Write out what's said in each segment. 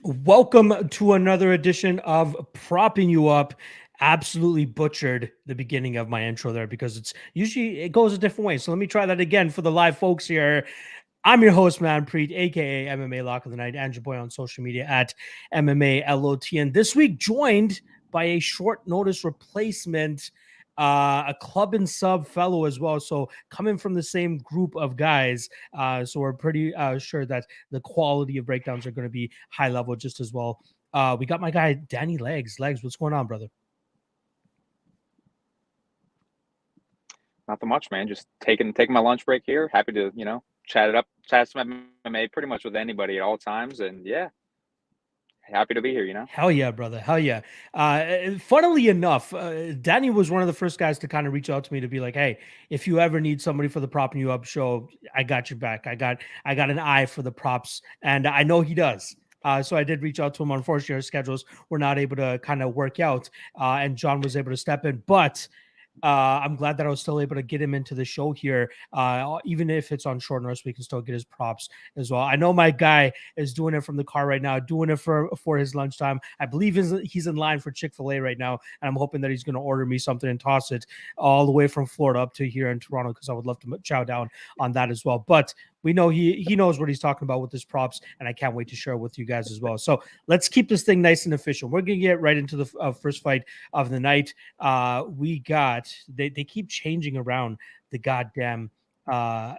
Welcome to another edition of Propping You Up. Absolutely butchered the beginning of my intro there because it's usually it goes a different way. So let me try that again for the live folks here. I'm your host, Manpreet, aka MMA Lock of the Night, and your boy on social media at MMA LOT. And this week joined by a short notice replacement uh, a club and sub fellow as well. So coming from the same group of guys, uh, so we're pretty uh, sure that the quality of breakdowns are going to be high level just as well. Uh, we got my guy Danny Legs. Legs, what's going on, brother? Not the much, man. Just taking taking my lunch break here. Happy to you know chat it up, chat some MMA pretty much with anybody at all times, and yeah, happy to be here, you know? Hell yeah, brother. Hell yeah. Uh, funnily enough, uh, Danny was one of the first guys to kind of reach out to me to be like, hey, if you ever need somebody for the propping you up show, I got your back. I got I got an eye for the props, and I know he does. Uh, so I did reach out to him. Unfortunately, our schedules were not able to kind of work out, uh, and John was able to step in. But uh, I'm glad that I was still able to get him into the show here. Uh, even if it's on short notice, we can still get his props as well. I know my guy is doing it from the car right now, doing it for for his lunchtime. I believe he's, he's in line for Chick Fil A right now, and I'm hoping that he's going to order me something and toss it all the way from Florida up to here in Toronto because I would love to chow down on that as well. But we know he he knows what he's talking about with his props, and I can't wait to share with you guys as well. So let's keep this thing nice and official. We're gonna get right into the uh, first fight of the night. Uh, we got they they keep changing around the goddamn uh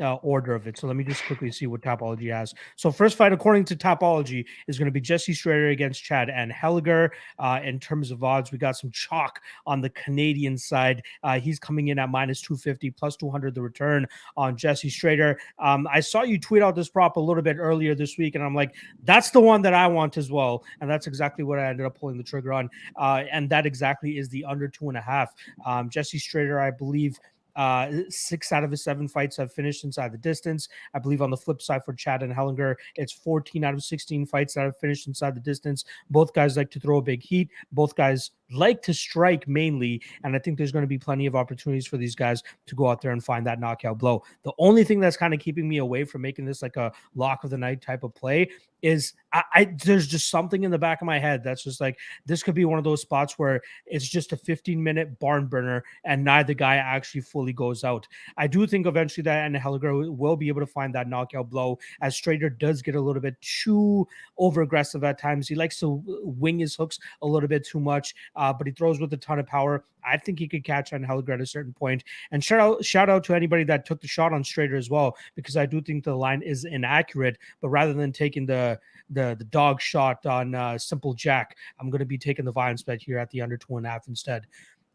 uh, order of it. So let me just quickly see what Tapology has. So first fight, according to Tapology, is going to be Jesse Strader against Chad Anheliger. Uh, in terms of odds, we got some chalk on the Canadian side. Uh, he's coming in at minus 250, plus 200 the return on Jesse Strader. Um, I saw you tweet out this prop a little bit earlier this week, and I'm like, that's the one that I want as well. And that's exactly what I ended up pulling the trigger on. Uh, and that exactly is the under two and a half. Um, Jesse Strader, I believe – uh, six out of his seven fights have finished inside the distance. I believe on the flip side for Chad Anheliger, it's 14 out of 16 fights that have finished inside the distance. Both guys like to throw a big heat. Both guys like to strike mainly. And I think there's going to be plenty of opportunities for these guys to go out there and find that knockout blow. The only thing that's kind of keeping me away from making this like a lock of the night type of play is I, I, there's just something in the back of my head that's just like this could be one of those spots where it's just a 15 minute barn burner and neither guy actually fully goes out. I do think eventually that and Anheliger will be able to find that knockout blow as Strader does get a little bit too over aggressive at times. He likes to wing his hooks a little bit too much uh, but he throws with a ton of power. I think he could catch Anheliger at a certain point. And shout out, shout out to anybody that took the shot on Strader as well, because I do think the line is inaccurate. But rather than taking the the, the dog shot on uh, Simple Jack, I'm going to be taking the Violence bet here at the under two and a half instead.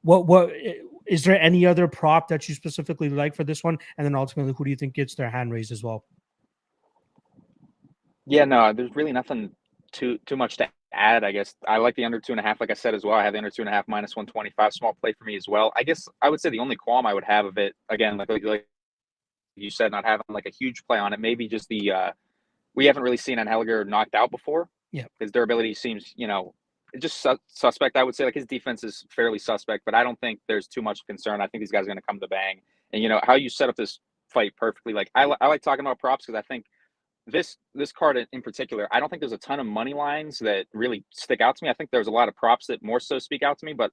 What what is there any other prop that you specifically like for this one? And then ultimately, who do you think gets their hand raised as well? Yeah, no, there's really nothing too too much to add, I guess I like the under two and a half. Like I said as well, I have the under two and a half minus one twenty five. Small play for me as well. I guess I would say the only qualm I would have of it again, like like, you said, not having like a huge play on it. Maybe just the uh we haven't really seen Anheliger knocked out before. Yeah, his durability seems you know just su- suspect. I would say like his defense is fairly suspect, but I don't think there's too much concern. I think these guys are going to come to bang. And you know how you set up this fight perfectly. Like I, I like talking about props because I think this this card in particular, I don't think there's a ton of money lines that really stick out to me. I think there's a lot of props that more so speak out to me, but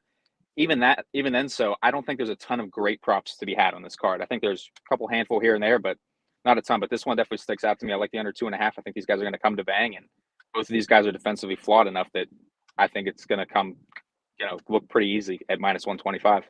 even that, even then, so I don't think there's a ton of great props to be had on this card. I think there's a couple handful here and there, but not a ton. But this one definitely sticks out to me. I like the under two and a half. I think these guys are going to come to bang, and both of these guys are defensively flawed enough that I think it's going to come, you know, look pretty easy at minus one twenty five.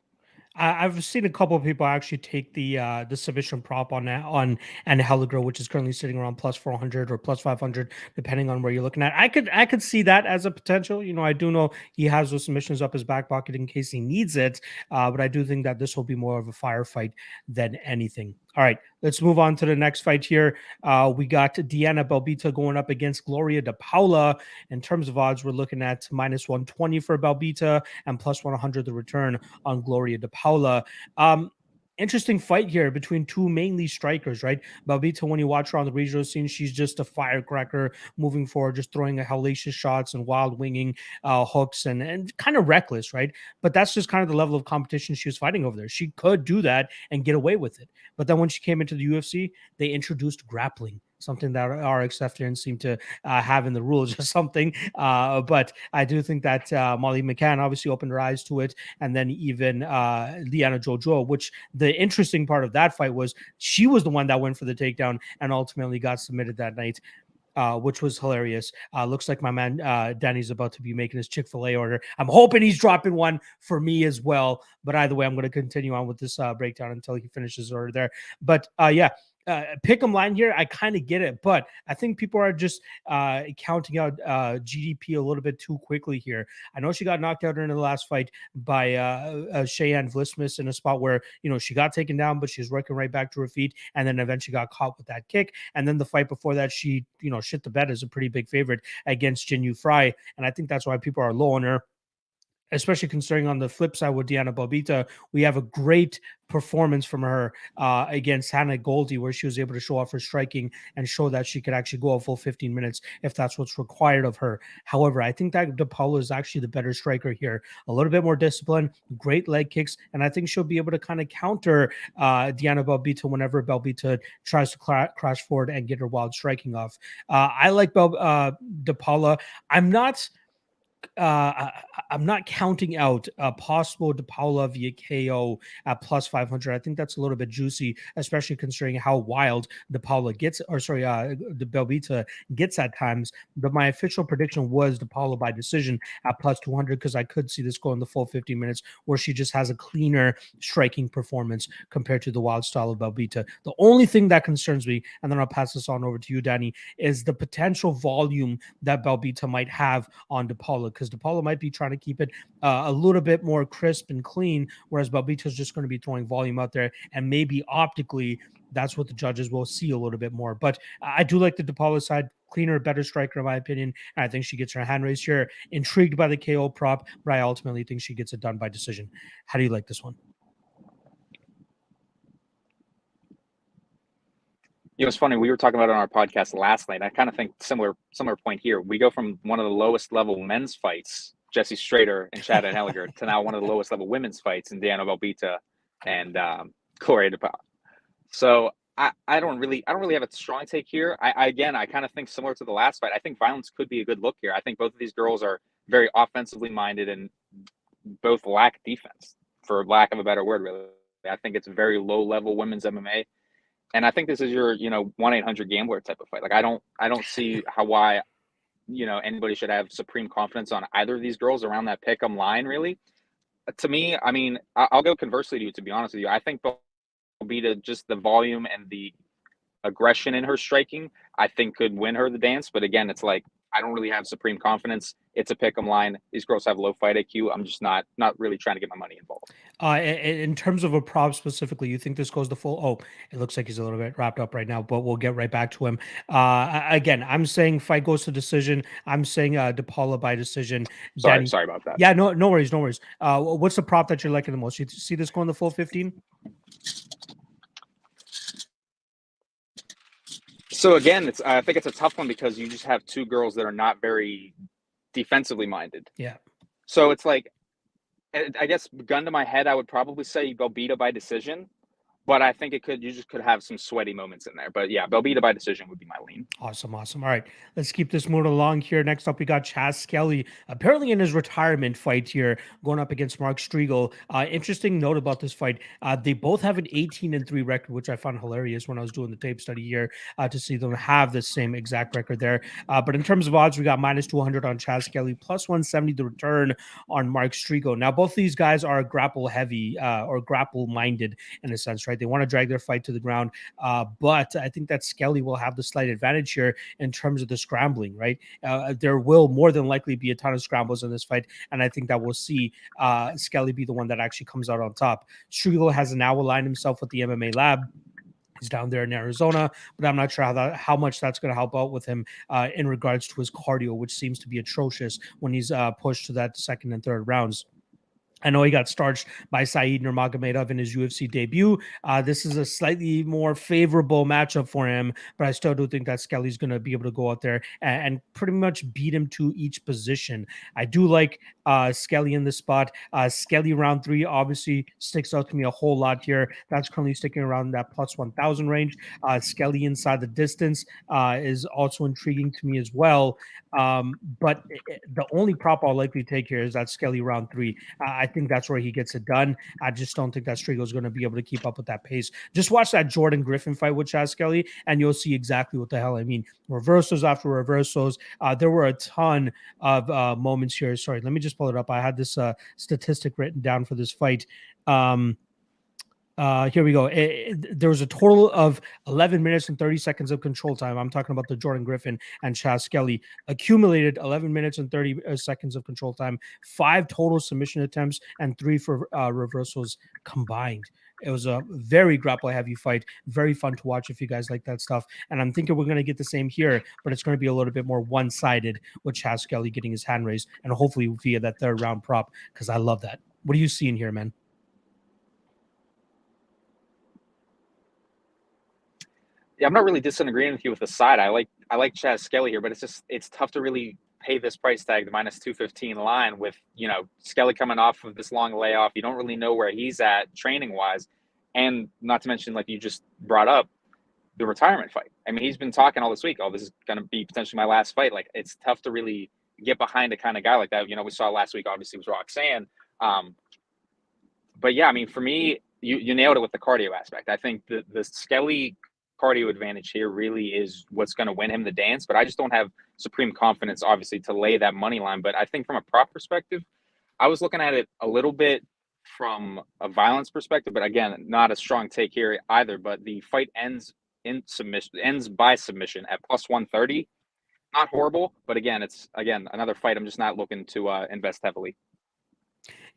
I've seen a couple of people actually take the uh, the submission prop on that on Anheliger, which is currently sitting around plus four hundred or plus five hundred, depending on where you're looking at. I could I could see that as a potential. You know, I do know he has those submissions up his back pocket in case he needs it, uh, but I do think that this will be more of a firefight than anything. All right, let's move on to the next fight here. Uh, we got Diana Belbita going up against Gloria De Paula. In terms of odds, we're looking at minus 120 for Belbita and plus 100 the return on Gloria De Paula. Um, interesting fight here between two mainly strikers, right? Belbita, when you watch her on the regional scene, she's just a firecracker moving forward, just throwing a hellacious shots and wild winging uh, hooks and, and kind of reckless, right? But that's just kind of the level of competition she was fighting over there. She could do that and get away with it. But then when she came into the UFC, they introduced grappling something that RXF didn't seem to uh, have in the rules or something. Uh, but I do think that uh, Molly McCann obviously opened her eyes to it, and then even uh, Liana Jojua, which the interesting part of that fight was she was the one that went for the takedown and ultimately got submitted that night. Uh, which was hilarious. Uh, looks like my man uh, Danny's about to be making his Chick fil A order. I'm hoping he's dropping one for me as well. But either way, I'm going to continue on with this uh, breakdown until he finishes order there. But uh, yeah, uh, pick 'em line here. I kind of get it, but I think people are just uh, counting out uh, GDP a little bit too quickly here. I know she got knocked out in the last fight by uh, uh, Cheyenne Vlismas in a spot where you know she got taken down, but she's working right back to her feet, and then eventually got caught with that kick. And then the fight before that, she you know shit the bed as a pretty big favorite against Jinh Yu Frey, and I think that's why people are low on her especially considering on the flip side with Diana Belbita, we have a great performance from her uh, against Hannah Goldy, where she was able to show off her striking and show that she could actually go a full 15 minutes if that's what's required of her. However, I think that DePaula is actually the better striker here, a little bit more discipline, great leg kicks, and I think she'll be able to kind of counter uh, Diana Belbita whenever Belbita tries to cl- crash forward and get her wild striking off. Uh, I like Bel- uh. I'm not uh, I, am not counting out a possible DePaula via KO at plus 500. I think that's a little bit juicy, especially considering how wild DePaula gets, or sorry, uh, the Belbita gets at times. But my official prediction was DePaula by decision at plus 200 because I could see this going the full 50 minutes where she just has a cleaner striking performance compared to the wild style of Belbita. The only thing that concerns me, and then I'll pass this on over to you, Danny, is the potential volume that Belbita might have on DePaula because DePaula might be trying to keep it uh, a little bit more crisp and clean, whereas is just going to be throwing volume out there, and maybe optically that's what the judges will see a little bit more. But I do like the DePaula side, cleaner, better striker in my opinion. And I think she gets her hand raised here. Intrigued by the KO prop, but I ultimately think she gets it done by decision. How do you like this one? You know, it's funny. We were talking about on our podcast last night. I kind of think similar similar point here. We go from one of the lowest level men's fights, Jesse Strader and Chad Anheliger, to now one of the lowest level women's fights in Diana Belbita and um, Gloria DePaul. So I, I don't really I don't really have a strong take here. I, I again I kind of think similar to the last fight. I think violence could be a good look here. I think both of these girls are very offensively minded and both lack defense, for lack of a better word. Really, I think it's very low level women's MMA and I think this is your, you know, one eight hundred gambler type of fight. Like I don't, I don't see how why, you know, anybody should have supreme confidence on either of these girls around that pick 'em line. Really, uh, to me, I mean, I'll go conversely to you. To be honest with you, I think Belbita just the volume and the aggression in her striking, I think could win her the dance. But again, it's like I don't really have supreme confidence. It's a pick 'em line. These girls have low fight IQ. I'm just not not really trying to get my money involved. Uh, in terms of a prop specifically, you think this goes the full? Oh, it looks like he's a little bit wrapped up right now, but we'll get right back to him. Uh, again, I'm saying fight goes to decision. I'm saying uh, DePaula by decision. Sorry, Danny, sorry about that. Yeah, no, no worries, no worries. Uh, what's the prop that you're liking the most? You see this going the full 15? So again, it's I think it's a tough one because you just have two girls that are not very defensively minded. Yeah. So it's like, I guess gun to my head, I would probably say Belbita by decision but I think it could you just could have some sweaty moments in there. But yeah, Belbita by decision would be my lean. Awesome, awesome. All right, let's keep this moving along here. Next up, we got Chas Skelly, apparently in his retirement fight here, going up against Mark Striegl. Uh, interesting note about this fight: uh, they both have an 18 and three record, which I found hilarious when I was doing the tape study here uh, to see them have the same exact record there. Uh, but in terms of odds, we got minus 200 on Chas Skelly, plus 170 the return on Mark Striegl. Now, both these guys are grapple heavy uh, or grapple minded in a sense, right? They want to drag their fight to the ground. Uh, but I think that Skelly will have the slight advantage here in terms of the scrambling, right? Uh, there will more than likely be a ton of scrambles in this fight. And I think that we'll see uh, Skelly be the one that actually comes out on top. Striegl has now aligned himself with the MMA lab. He's down there in Arizona, but I'm not sure how that how much that's going to help out with him uh, in regards to his cardio, which seems to be atrocious when he's uh, pushed to that second and third rounds. I know he got starched by Saeed Nurmagomedov in his UFC debut. Uh, this is a slightly more favorable matchup for him, but I still do think that Skelly's going to be able to go out there and, and, pretty much beat him to each position. I do like uh, Skelly in this spot. Uh, Skelly round three obviously sticks out to me a whole lot here. That's currently sticking around that plus 1,000 range. Uh, Skelly inside the distance uh, is also intriguing to me as well. Um, but the only prop I'll likely take here is that Skelly round three. I think that's where he gets it done. I just don't think that Striegl is going to be able to keep up with that pace. Just watch that Jordan Griffin fight with Chas Skelly, and you'll see exactly what the hell I mean. Reversals after reversals. Uh, there were a ton of uh, moments here. Sorry, let me just pull it up. I had this uh, statistic written down for this fight. Um, uh, here we go. It, it, there was a total of 11 minutes and 30 seconds of control time. I'm talking about the Jordan Griffin and Chas Skelly accumulated 11 minutes and 30 uh, seconds of control time, five total submission attempts, and three for uh, reversals combined. It was a very grapple heavy fight, very fun to watch if you guys like that stuff. And I'm thinking we're going to get the same here, but it's going to be a little bit more one sided with Chas Skelly getting his hand raised and hopefully via that third round prop because I love that. What are you seeing here, man? I'm not really disagreeing with you with the side. I like I like Chas Skelly here, but it's just it's tough to really pay this price tag, the minus 215 line, with you know Skelly coming off of this long layoff. You don't really know where he's at training wise, and not to mention like you just brought up the retirement fight. I mean, he's been talking all this week. Oh, this is going to be potentially my last fight. Like it's tough to really get behind a kind of guy like that. You know, we saw last week obviously was Roxanne. Um, but yeah, I mean, for me, you, you nailed it with the cardio aspect. I think the the Skelly cardio advantage here really is what's going to win him the dance. But I just don't have supreme confidence, obviously, to lay that money line. But I think from a prop perspective, I was looking at it a little bit from a violence perspective, but again, not a strong take here either. But the fight ends in submission, ends by submission at plus 130. Not horrible, but again, it's again another fight. I'm just not looking to uh, invest heavily.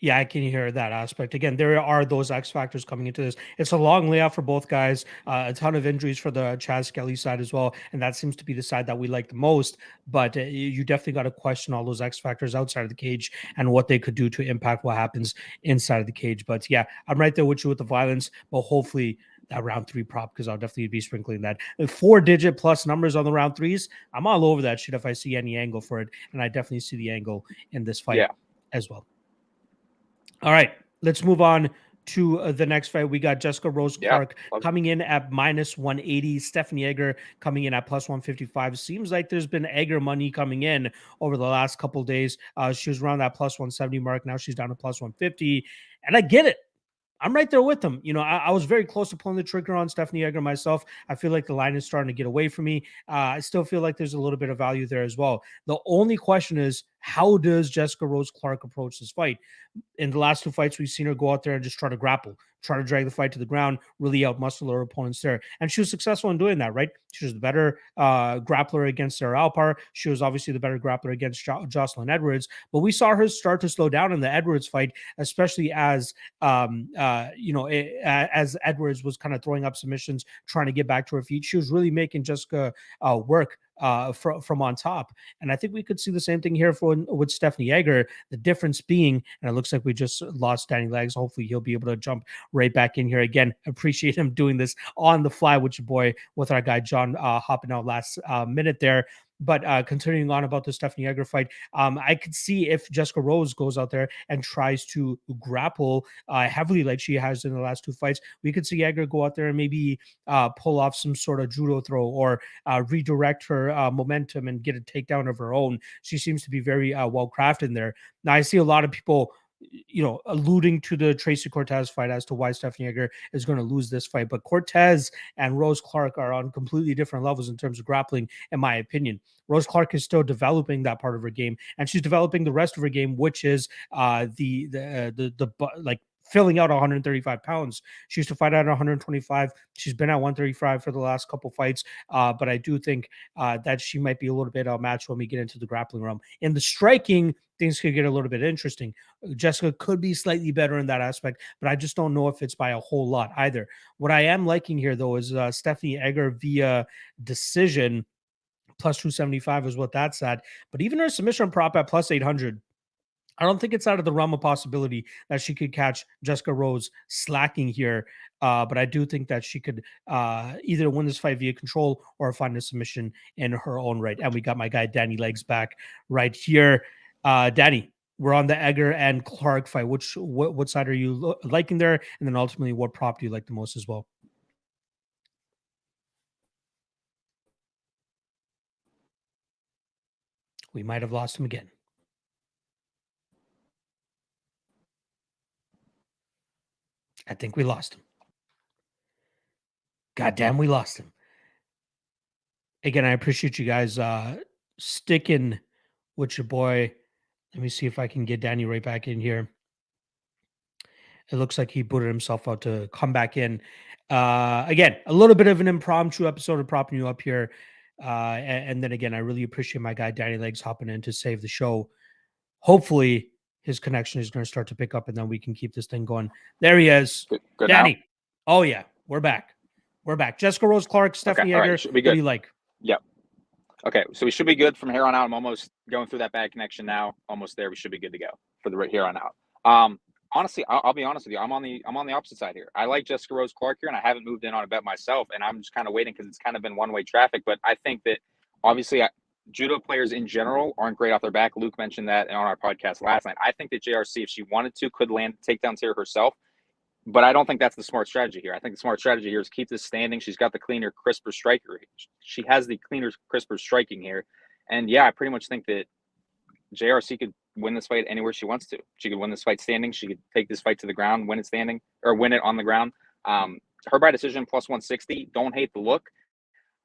Yeah, I can hear that aspect. Again, there are those X factors coming into this. It's a long layoff for both guys, uh, a ton of injuries for the Chas Skelly side as well. And that seems to be the side that we like the most. But uh, you definitely got to question all those X factors outside of the cage and what they could do to impact what happens inside of the cage. But yeah, I'm right there with you with the violence, but hopefully that round three prop because I'll definitely be sprinkling that. Four digit plus numbers on the round threes. I'm all over that shit if I see any angle for it. And I definitely see the angle in this fight yeah. as well. All right, let's move on to uh, the next fight. We got Jessica Rose Clark yeah. coming in at minus 180. Stephanie Egger coming in at plus 155. Seems like there's been Egger money coming in over the last couple days. Uh, she was around that plus 170 mark. Now she's down to plus 150. And I get it. I'm right there with them. You know, I, I, was very close to pulling the trigger on Stephanie Egger myself. I feel like the line is starting to get away from me. Uh, I still feel like there's a little bit of value there as well. The only question is, how does Jessica Rose Clark approach this fight? In the last two fights, we've seen her go out there and just try to grapple, try to drag the fight to the ground, really outmuscle her opponents there. And she was successful in doing that, right? She was the better uh, grappler against Sarah Alpar. She was obviously the better grappler against jo- Jocelyn Edwards. But we saw her start to slow down in the Edwards fight, especially as, um, uh, you know, it, as Edwards was kind of throwing up submissions, trying to get back to her feet. She was really making Jessica uh, work uh, from from on top. And I think we could see the same thing here for with Stephanie Egger. The difference being, and it looks like we just lost Danny Legs. Hopefully, he'll be able to jump right back in here again. Appreciate him doing this on the fly with your boy, with our guy John uh, hopping out last uh, minute there. But uh, continuing on about the Stephanie Egger fight, um, I could see if Jessica Rose goes out there and tries to grapple uh, heavily like she has in the last two fights, we could see Egger go out there and maybe uh, pull off some sort of judo throw or uh, redirect her uh, momentum and get a takedown of her own. She seems to be very uh, well crafted there. Now, I see a lot of people you know, alluding to the Tracy Cortez fight as to why Stephanie Egger is going to lose this fight. But Cortez and Rose Clark are on completely different levels in terms of grappling, in my opinion. Rose Clark is still developing that part of her game, and she's developing the rest of her game, which is uh, the the uh, the the like filling out 135 pounds. She used to fight at 125. She's been at 135 for the last couple fights. Uh, but I do think uh, that she might be a little bit outmatched when we get into the grappling realm. In the striking, things could get a little bit interesting. Jessica could be slightly better in that aspect, but I just don't know if it's by a whole lot either. What I am liking here, though, is uh, Stephanie Egger via decision. Plus 275 is what that's at. But even her submission prop at plus 800 I don't think it's out of the realm of possibility that she could catch Jessica Rose slacking here. Uh, but I do think that she could uh, either win this fight via control or find a submission in her own right. And we got my guy Danny Legs back right here. Uh, Danny, we're on the Egger and Clark fight. Which what, what side are you lo- liking there? And then ultimately, what prop do you like the most as well? We might have lost him again. I think we lost him. God damn, we lost him. Again, I appreciate you guys uh sticking with your boy. Let me see if I can get Danny right back in here. It looks like he booted himself out to come back in. Uh again, a little bit of an impromptu episode of propping you up here. Uh and, and then again, I really appreciate my guy Danny Legs hopping in to save the show. Hopefully his connection is going to start to pick up and then we can keep this thing going. There he is. Good, good now? Danny. Oh yeah, we're back. We're back. Jessica Rose Clark, Stephanie right, Egger. should be What do you like? Yep. Okay, so we should be good from here on out. I'm almost going through that bad connection now. Almost there. We should be good to go for the right here on out. Um, honestly, I'll, I'll be honest with you. I'm on the I'm on the opposite side here. I like Jessica Rose Clark here, and I haven't moved in on a bet myself, and I'm just kind of waiting because it's kind of been one way traffic. But I think that obviously I, judo players in general aren't great off their back. Luke mentioned that on our podcast last night. I think that JRC, if she wanted to, could land takedowns here herself. But I don't think that's the smart strategy here. I think the smart strategy here is keep this standing. She's got the cleaner, crisper striker. She has the cleaner, crisper striking here. And yeah, I pretty much think that JRC could win this fight anywhere she wants to. She could win this fight standing. She could take this fight to the ground, win it standing, or win it on the ground. Um, her by decision plus 160. Don't hate the look.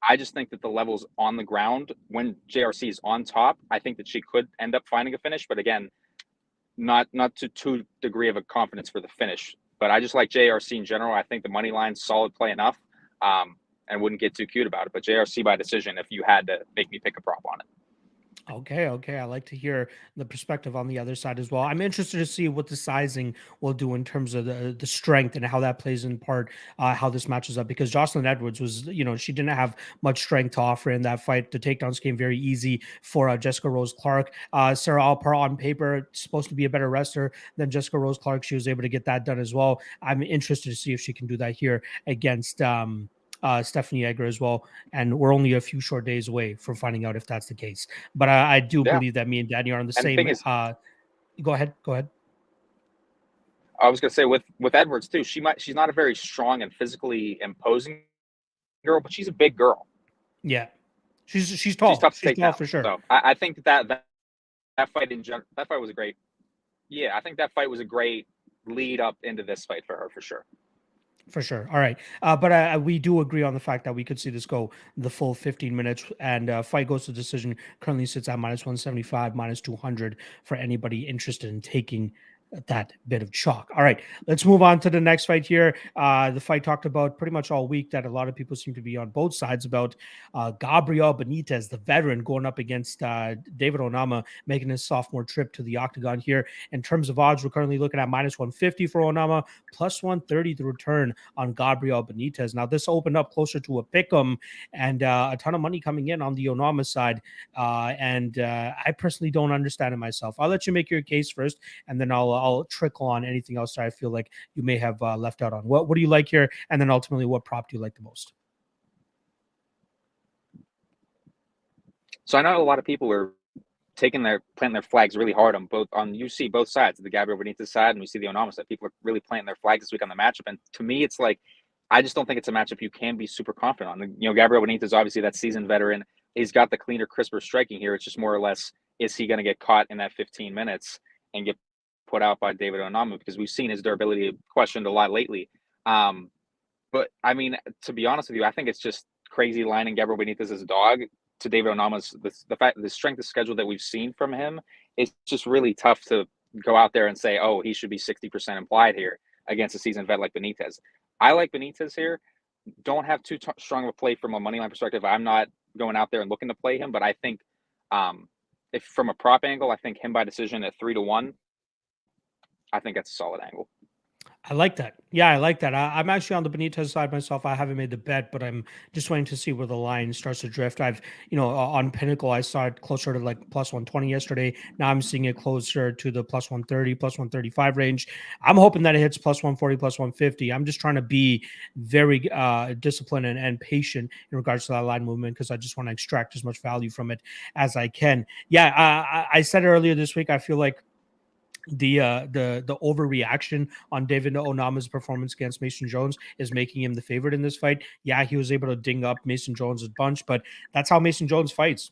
I just think that the levels on the ground when JRC is on top, I think that she could end up finding a finish. But again, not not to too degree of a confidence for the finish. But I just like JRC in general. I think the money line's solid play enough. Um, and wouldn't get too cute about it. But JRC by decision if you had to make me pick a prop on it. Okay, okay. I like to hear the perspective on the other side as well. I'm interested to see what the sizing will do in terms of the, the strength and how that plays in part, uh, how this matches up. Because Jocelyn Edwards was, you know, she didn't have much strength to offer in that fight. The takedowns came very easy for uh, Jessica Rose Clark. Uh, Sarah Alpar on paper supposed to be a better wrestler than Jessica Rose Clark. She was able to get that done as well. I'm interested to see if she can do that here against. Um, uh, Stephanie Egger as well. And we're only a few short days away from finding out if that's the case. But I, I do Yeah. believe that me and Danny are on the And same. thing is- uh, go ahead. Go ahead. I was gonna say with with Edwards too. She might she's not a very strong and physically imposing girl, but she's a big girl. Yeah. She's she's tall. She's tough to She's take tall down. for sure. So I, I think that, that that fight in general, that fight was a great. Yeah, I think that fight was a great lead up into this fight for her for sure. For sure. All right. Uh, but uh, we do agree on the fact that we could see this go the full 15 minutes and uh, fight goes to decision currently sits at minus 175, minus 200 for anybody interested in taking that bit of chalk. All right. Let's move on to the next fight here. Uh, the fight talked about pretty much all week that a lot of people seem to be on both sides about uh, Gabriel Benitez, the veteran, going up against uh, David Onama, making his sophomore trip to the octagon here. In terms of odds, we're currently looking at minus 150 for Onama, plus 130 the return on Gabriel Benitez. Now, this opened up closer to a pick 'em and uh, a ton of money coming in on the Onama side. Uh, and uh, I personally don't understand it myself. I'll let you make your case first, and then I'll I'll trickle on anything else that I feel like you may have uh, left out on. What What do you like here? And then ultimately, what prop do you like the most? So I know a lot of people are taking their planting their flags really hard on both on you see both sides, the Gabriel Benitez side and we see the Onama side. People are really planting their flags this week on the matchup. And to me, it's like I just don't think it's a matchup you can be super confident on. You know, Gabriel Benitez obviously that seasoned veteran. He's got the cleaner, crisper striking here. It's just more or less is he going to get caught in that 15 minutes and get put out by David Onama because we've seen his durability questioned a lot lately. Um, but I mean, to be honest with you, I think it's just crazy lining Gabriel Benitez's dog to David Onama's the, the fact the strength of schedule that we've seen from him. It's just really tough to go out there and say, oh, he should be 60% implied here against a seasoned vet like Benitez. I like Benitez here. Don't have too t- strong of a play from a money line perspective. I'm not going out there and looking to play him, but I think um, if from a prop angle, I think him by decision at three to one. I think that's a solid angle. I like that. Yeah, I like that. I, am actually on the Benitez side myself. I haven't made the bet, but I'm just waiting to see where the line starts to drift. I've, you know, on Pinnacle, I saw it closer to like plus 120 yesterday. Now I'm seeing it closer to the plus 130, plus 135 range. I'm hoping that it hits plus 140, plus 150. I'm just trying to be very uh, disciplined and, and patient in regards to that line movement because I just want to extract as much value from it as I can. Yeah, uh, I said earlier this week, I feel like the uh the the overreaction on David Onama's performance against Mason Jones is making him the favorite in this fight. Yeah, he was able to ding up Mason Jones a bunch, but that's how Mason Jones fights.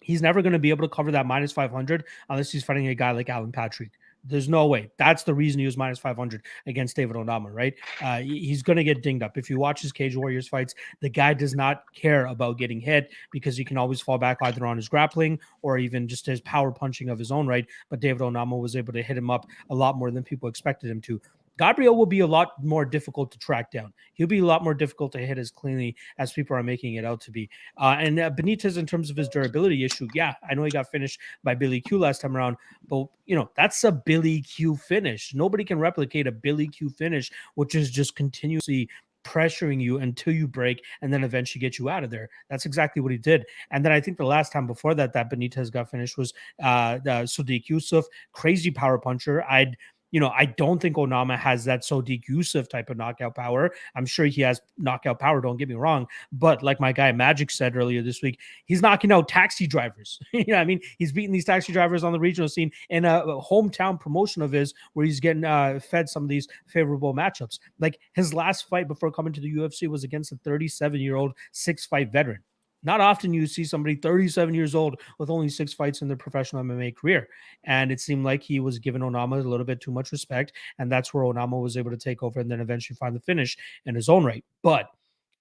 He's never going to be able to cover that minus 500 unless he's fighting a guy like Alan Patrick. There's no way. That's the reason he was minus 500 against David Onama, right? Uh, he's going to get dinged up. If you watch his Cage Warriors fights, the guy does not care about getting hit because he can always fall back either on his grappling or even just his power punching of his own right. But David Onama was able to hit him up a lot more than people expected him to. Gabriel will be a lot more difficult to track down. He'll be a lot more difficult to hit as cleanly as people are making it out to be. Uh, and uh, Benitez, in terms of his durability issue, yeah, I know he got finished by Billy Q last time around, but you know that's a Billy Q finish. Nobody can replicate a Billy Q finish, which is just continuously pressuring you until you break and then eventually get you out of there. That's exactly what he did. And then I think the last time before that that Benitez got finished was uh, uh Sodiq Yusuff, crazy power puncher. I'd you know, I don't think Onama has that Sodiq Yusuff type of knockout power. I'm sure he has knockout power, don't get me wrong. But like my guy Magic said earlier this week, he's knocking out taxi drivers. you know, I mean, he's beating these taxi drivers on the regional scene in a, hometown promotion of his where he's getting uh, fed some of these favorable matchups. Like his last fight before coming to the UFC was against a 37 year old six fight veteran. Not often you see somebody 37 years old with only six fights in their professional MMA career. And it seemed like he was giving Onama a little bit too much respect. And that's where Onama was able to take over and then eventually find the finish in his own right. But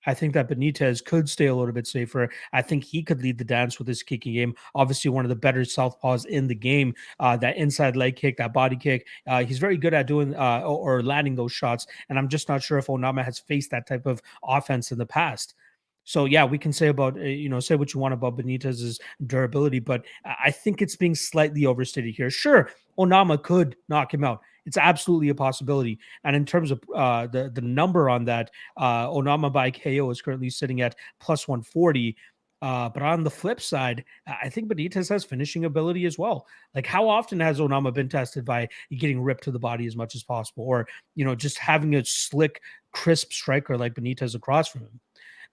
I think that Benitez could stay a little bit safer. I think he could lead the dance with his kicking game. Obviously, one of the better southpaws in the game. Uh, that inside leg kick, that body kick, uh, he's very good at doing uh, or, or landing those shots. And I'm just not sure if Onama has faced that type of offense in the past. So yeah, we can say about eh, you know say what you want about Benitez's durability, but I think it's being slightly overstated here. Sure, Onama could knock him out. It's absolutely a possibility. And in terms of uh, the the number on that, uh, Onama by KO is currently sitting at plus one forty. Uh, but on the flip side, I think Benitez has finishing ability as well. Like, how often has Onama been tested by getting ripped to the body as much as possible, or you know, just having a slick, crisp striker like Benitez across from him?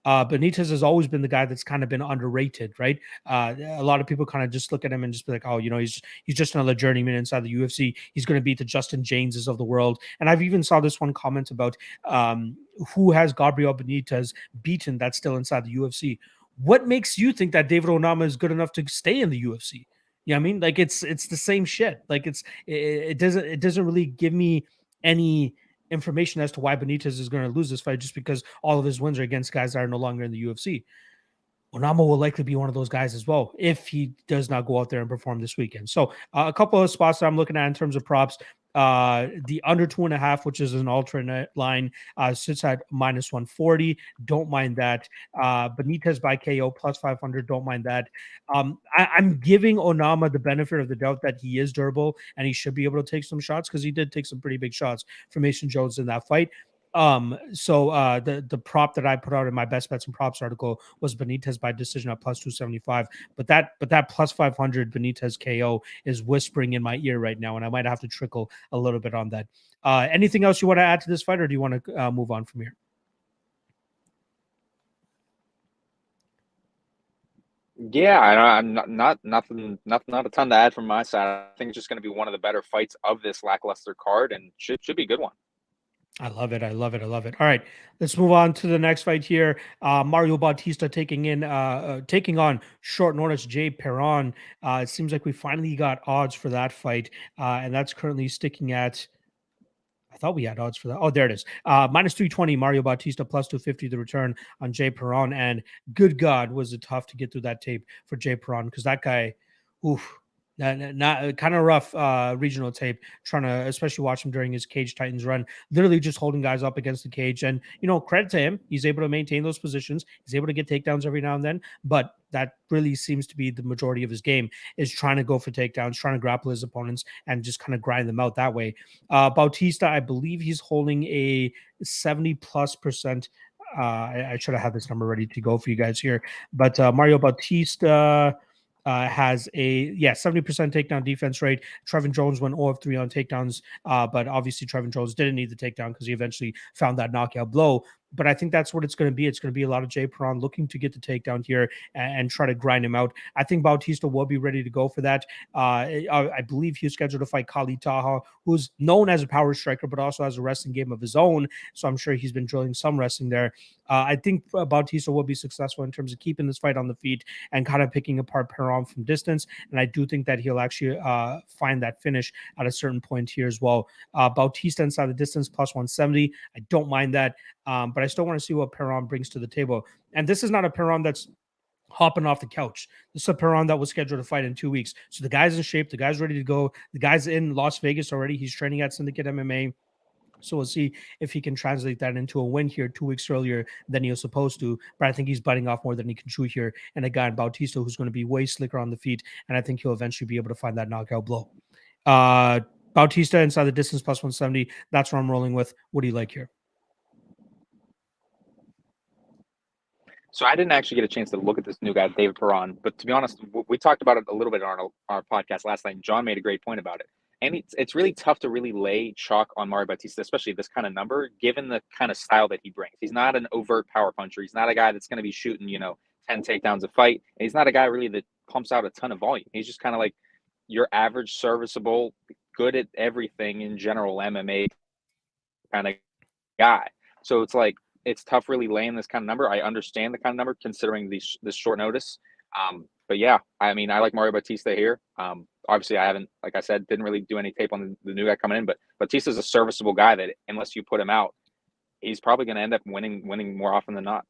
Uh, Benitez has always been the guy that's kind of been underrated, right? Uh, a lot of people kind of just look at him and just be like, oh, you know, he's he's just another journeyman inside the UFC. He's going to beat the Justin Jameses of the world. And I've even saw this one comment about um, who has Gabriel Benitez beaten that's still inside the UFC. What makes you think that David Onama is good enough to stay in the UFC? You know what I mean? Like it's it's the same shit. Like it's it, it doesn't it doesn't really give me any information as to why Benitez is going to lose this fight just because all of his wins are against guys that are no longer in the UFC. Onama will likely be one of those guys as well if he does not go out there and perform this weekend. So, uh, a couple of spots that I'm looking at in terms of props. Uh, the under two and a half, which is an alternate line, uh, sits at minus 140. Don't mind that. Uh, Benitez by KO plus 500. Don't mind that. Um, I, am giving Onama the benefit of the doubt that he is durable and he should be able to take some shots because he did take some pretty big shots from Mason Jones in that fight. Um, so uh the the prop that I put out in my best bets and props article was Benitez by decision at plus 275. But that but that plus 500 Benitez KO is whispering in my ear right now, and I might have to trickle a little bit on that. Uh anything else you want to add to this fight, or do you want to uh, move on from here? Yeah, I, am not, not nothing, nothing, not a ton to add from my side. I think it's just going to be one of the better fights of this lackluster card, and should should be a good one. I love it. I love it. I love it. All right, let's move on to the next fight here. Uh, Mario Bautista taking in, uh, uh, taking on short notice Jay Perrin. Uh, it seems like we finally got odds for that fight, uh, and that's currently sticking at. I thought we had odds for that. Oh, there it is. Uh, minus 320, Mario Bautista, plus 250 the return on Jay Perrin. And good God, was it tough to get through that tape for Jay Perrin because that guy, oof, not, not kind of rough uh, regional tape. Trying to, especially watch him during his Cage Titans run, literally just holding guys up against the cage. And you know, credit to him, he's able to maintain those positions. He's able to get takedowns every now and then. But that really seems to be the majority of his game is trying to go for takedowns, trying to grapple his opponents, and just kind of grind them out that way. Uh, Bautista, I believe he's holding a seventy plus percent uh, I, I, should have had this number ready to go for you guys here. But uh, Mario Bautista uh, has a yeah 70% takedown defense rate. Trevin Jones went 0 of 3 on takedowns, uh, but obviously Trevin Jones didn't need the takedown because he eventually found that knockout blow but I think that's what it's going to be. It's going to be a lot of Jay Perrin looking to get the takedown here and, and, try to grind him out. I think Bautista will be ready to go for that. Uh, I, I, believe he's scheduled to fight Khalid Taha, who's known as a power striker, but also has a wrestling game of his own. So I'm sure he's been drilling some wrestling there. Uh, I think Bautista will be successful in terms of keeping this fight on the feet and kind of picking apart Perrin from distance. And I do think that he'll actually uh, find that finish at a certain point here as well. Uh, Bautista inside the distance plus 170. I don't mind that. Um, but I still want to see what Perrin brings to the table. And this is not a Perrin that's hopping off the couch. This is a Perrin that was scheduled to fight in two weeks. So the guy's in shape. The guy's ready to go. The guy's in Las Vegas already. He's training at Syndicate MMA. So we'll see if he can translate that into a win here two weeks earlier than he was supposed to. But I think he's biting off more than he can chew here. And a guy in Bautista who's going to be way slicker on the feet. And I think he'll eventually be able to find that knockout blow. Uh Bautista inside the distance plus 170. That's what I'm rolling with. What do you like here? So I didn't actually get a chance to look at this new guy, David Perron. But to be honest, we talked about it a little bit on our, our podcast last night. John made a great point about it. And it's, it's really tough to really lay chalk on Mario Bautista, especially this kind of number, given the kind of style that he brings. He's not an overt power puncher. He's not a guy that's going to be shooting, you know, 10 takedowns a fight. And he's not a guy really that pumps out a ton of volume. He's just kind of like your average, serviceable, good at everything in general MMA kind of guy. So it's like it's tough really laying this kind of number. I understand the kind of number considering these this short notice. Um, but yeah, I mean, I like Mario Bautista here. Um, obviously, I haven't, like I said, didn't really do any tape on the, the new guy coming in. But Bautista's a serviceable guy that unless you put him out, he's probably going to end up winning winning more often than not.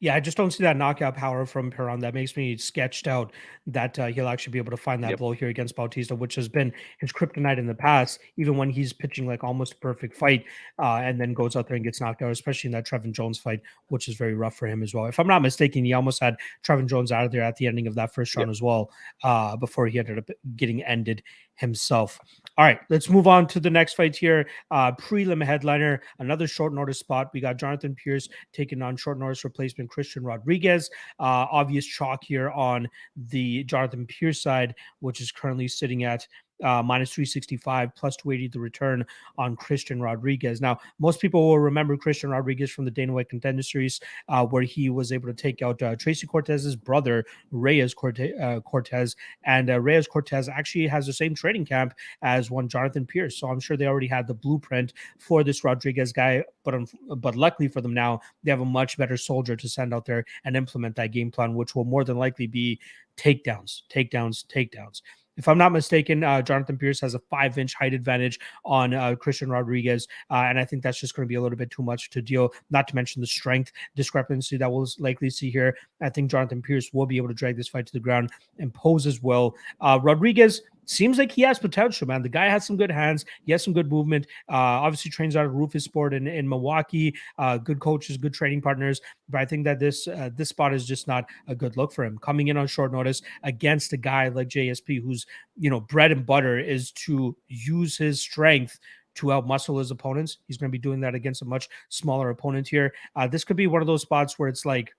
Yeah, I just don't see that knockout power from Perrin. That makes me sketched out that uh, he'll actually be able to find that yep. blow here against Bautista, which has been his kryptonite in the past, even when he's pitching like almost a perfect fight uh, and then goes out there and gets knocked out, especially in that Trevin Jones fight, which is very rough for him as well. If I'm not mistaken, he almost had Trevin Jones out of there at the ending of that first round yep. as well uh, before he ended up getting ended himself. All right, let's move on to the next fight here. Uh, prelim headliner, another short notice spot. We got Jonathan Pearce taking on short notice replacement Christian Rodriguez. Uh, obvious chalk here on the Jonathan Pearce side, which is currently sitting at uh, minus 365 plus 280 the return on Christian Rodriguez. Now, most people will remember Christian Rodriguez from the Dana White Contender Series, uh, where he was able to take out uh, Tracy Cortez's brother, Reyes Corte- uh, Cortez. And uh, Reyes Cortez actually has the same training camp as one Jonathan Pearce. So I'm sure they already had the blueprint for this Rodriguez guy. But, um, but luckily for them now, they have a much better soldier to send out there and implement that game plan, which will more than likely be takedowns, takedowns, takedowns. If I'm not mistaken, uh, Jonathan Pearce has a five inch height advantage on uh, Christian Rodriguez. Uh, and I think that's just going to be a little bit too much to deal, not to mention the strength discrepancy that we'll likely see here. I think Jonathan Pearce will be able to drag this fight to the ground and pose as well. Uh, Rodriguez, seems like he has potential, man. The guy has some good hands. He has some good movement. Uh, obviously trains out of Roufusport in, in Milwaukee. Uh, good coaches, good training partners. But I think that this uh, this spot is just not a good look for him. Coming in on short notice against a guy like JSP, who's you know bread and butter is to use his strength to outmuscle his opponents. He's going to be doing that against a much smaller opponent here. Uh, this could be one of those spots where it's like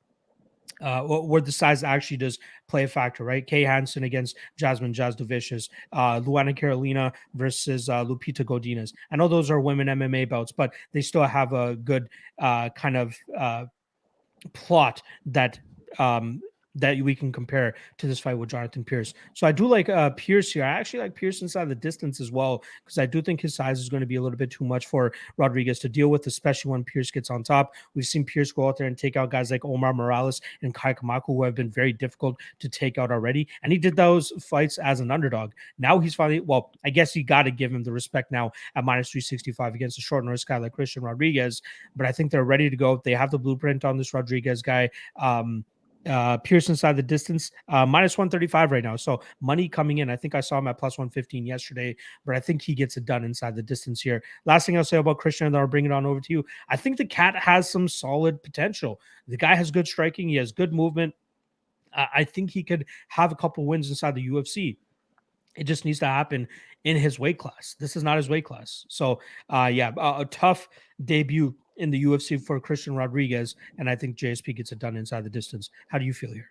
uh, where the size actually does play a factor, right? Kay Hansen against Jasmine Jasudavicius, uh, Luana Carolina versus uh, Lupita Godinez. I know those are women MMA bouts, but they still have a good uh, kind of uh, plot that um, that we can compare to this fight with Jonathan Pearce. So I do like uh, Pearce here. I actually like Pearce inside the distance as well because I do think his size is going to be a little bit too much for Rodriguez to deal with, especially when Pearce gets on top. We've seen Pearce go out there and take out guys like Omar Morales and Kai Kamaka, who have been very difficult to take out already. And he did those fights as an underdog. Now he's finally, well, I guess you got to give him the respect now at minus 365 against a short notice guy like Christian Rodriguez. But I think they're ready to go. They have the blueprint on this Rodriguez guy. Um, Uh, Pearce inside the distance, uh, minus 135 right now. So money coming in. I think I saw him at plus 115 yesterday, but I think he gets it done inside the distance here. Last thing I'll say about Christian, and then I'll bring it on over to you. I think the cat has some solid potential. The guy has good striking, he has good movement. Uh, I think he could have a couple wins inside the UFC. It just needs to happen in his weight class. This is not his weight class. So, uh, yeah, a, a tough debut in the UFC for Christian Rodriguez, and I think JSP gets it done inside the distance. How do you feel here?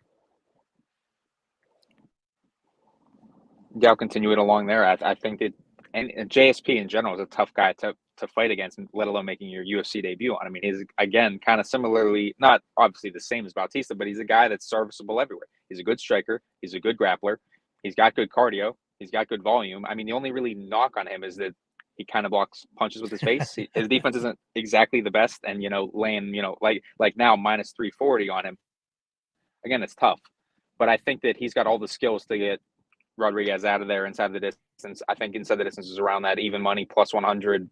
Yeah, I'll continue it along there. I, I think that and, and JSP in general is a tough guy to to fight against, let alone making your UFC debut on. I mean, he's again kind of similarly, not obviously the same as Bautista, but he's a guy that's serviceable everywhere. He's a good striker. He's a good grappler. He's got good cardio. He's got good volume. I mean, the only really knock on him is that he kind of blocks punches with his face. his defense isn't exactly the best, and you know, laying you know like like now minus three forty on him. Again, it's tough, but I think that he's got all the skills to get Rodriguez out of there inside the distance. I think inside the distance is around that even money plus one hundred.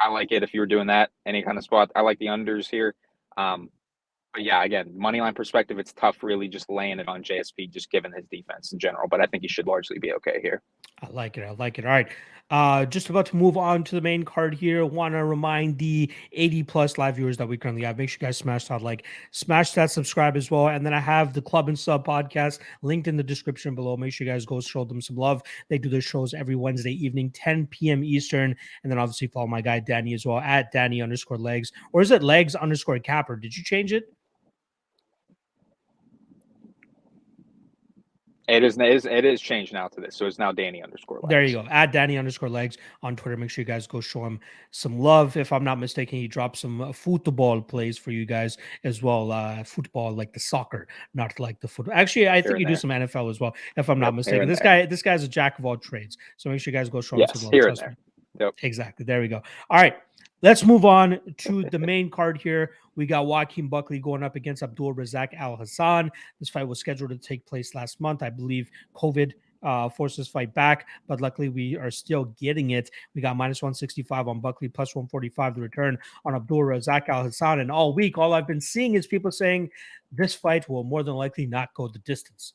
I like it if you were doing that any kind of spot. I like the unders here. Um, but yeah, again, money line perspective, it's tough really just laying it on JSP, just given his defense in general. But I think he should largely be okay here. I like it. I like it. All right. Uh, just about to move on to the main card here. Want to remind the 80 plus live viewers that we currently have. Make sure you guys smash that like, smash that subscribe as well. And then I have the Club and Sub podcast linked in the description below. Make sure you guys go show them some love. They do their shows every Wednesday evening, 10 p.m. Eastern. And then obviously follow my guy Danny as well at Danny underscore legs. Or is it legs underscore capper? Did you change it? It is, it is it is changed now to this, so it's now Danny underscore. Legs. There you go. Add Danny underscore legs on Twitter. Make sure you guys go show him some love. If I'm not mistaken, he dropped some uh, football plays for you guys as well. Uh, football like the soccer, not like the football. Actually, I think you there. do some NFL as well. If I'm yep, not mistaken, this there. guy this guy's a jack of all trades. So make sure you guys go show yes, him some love. Here and there. Yep. Exactly. There we go. All right. Let's move on to the main card here. We got Joaquin Buckley going up against Abdul Razak Al Hassan. This fight was scheduled to take place last month. I believe COVID uh, forced this fight back, but luckily we are still getting it. We got minus 165 on Buckley, plus 145 the return on Abdul Razak Al Hassan. And all week, all I've been seeing is people saying this fight will more than likely not go the distance.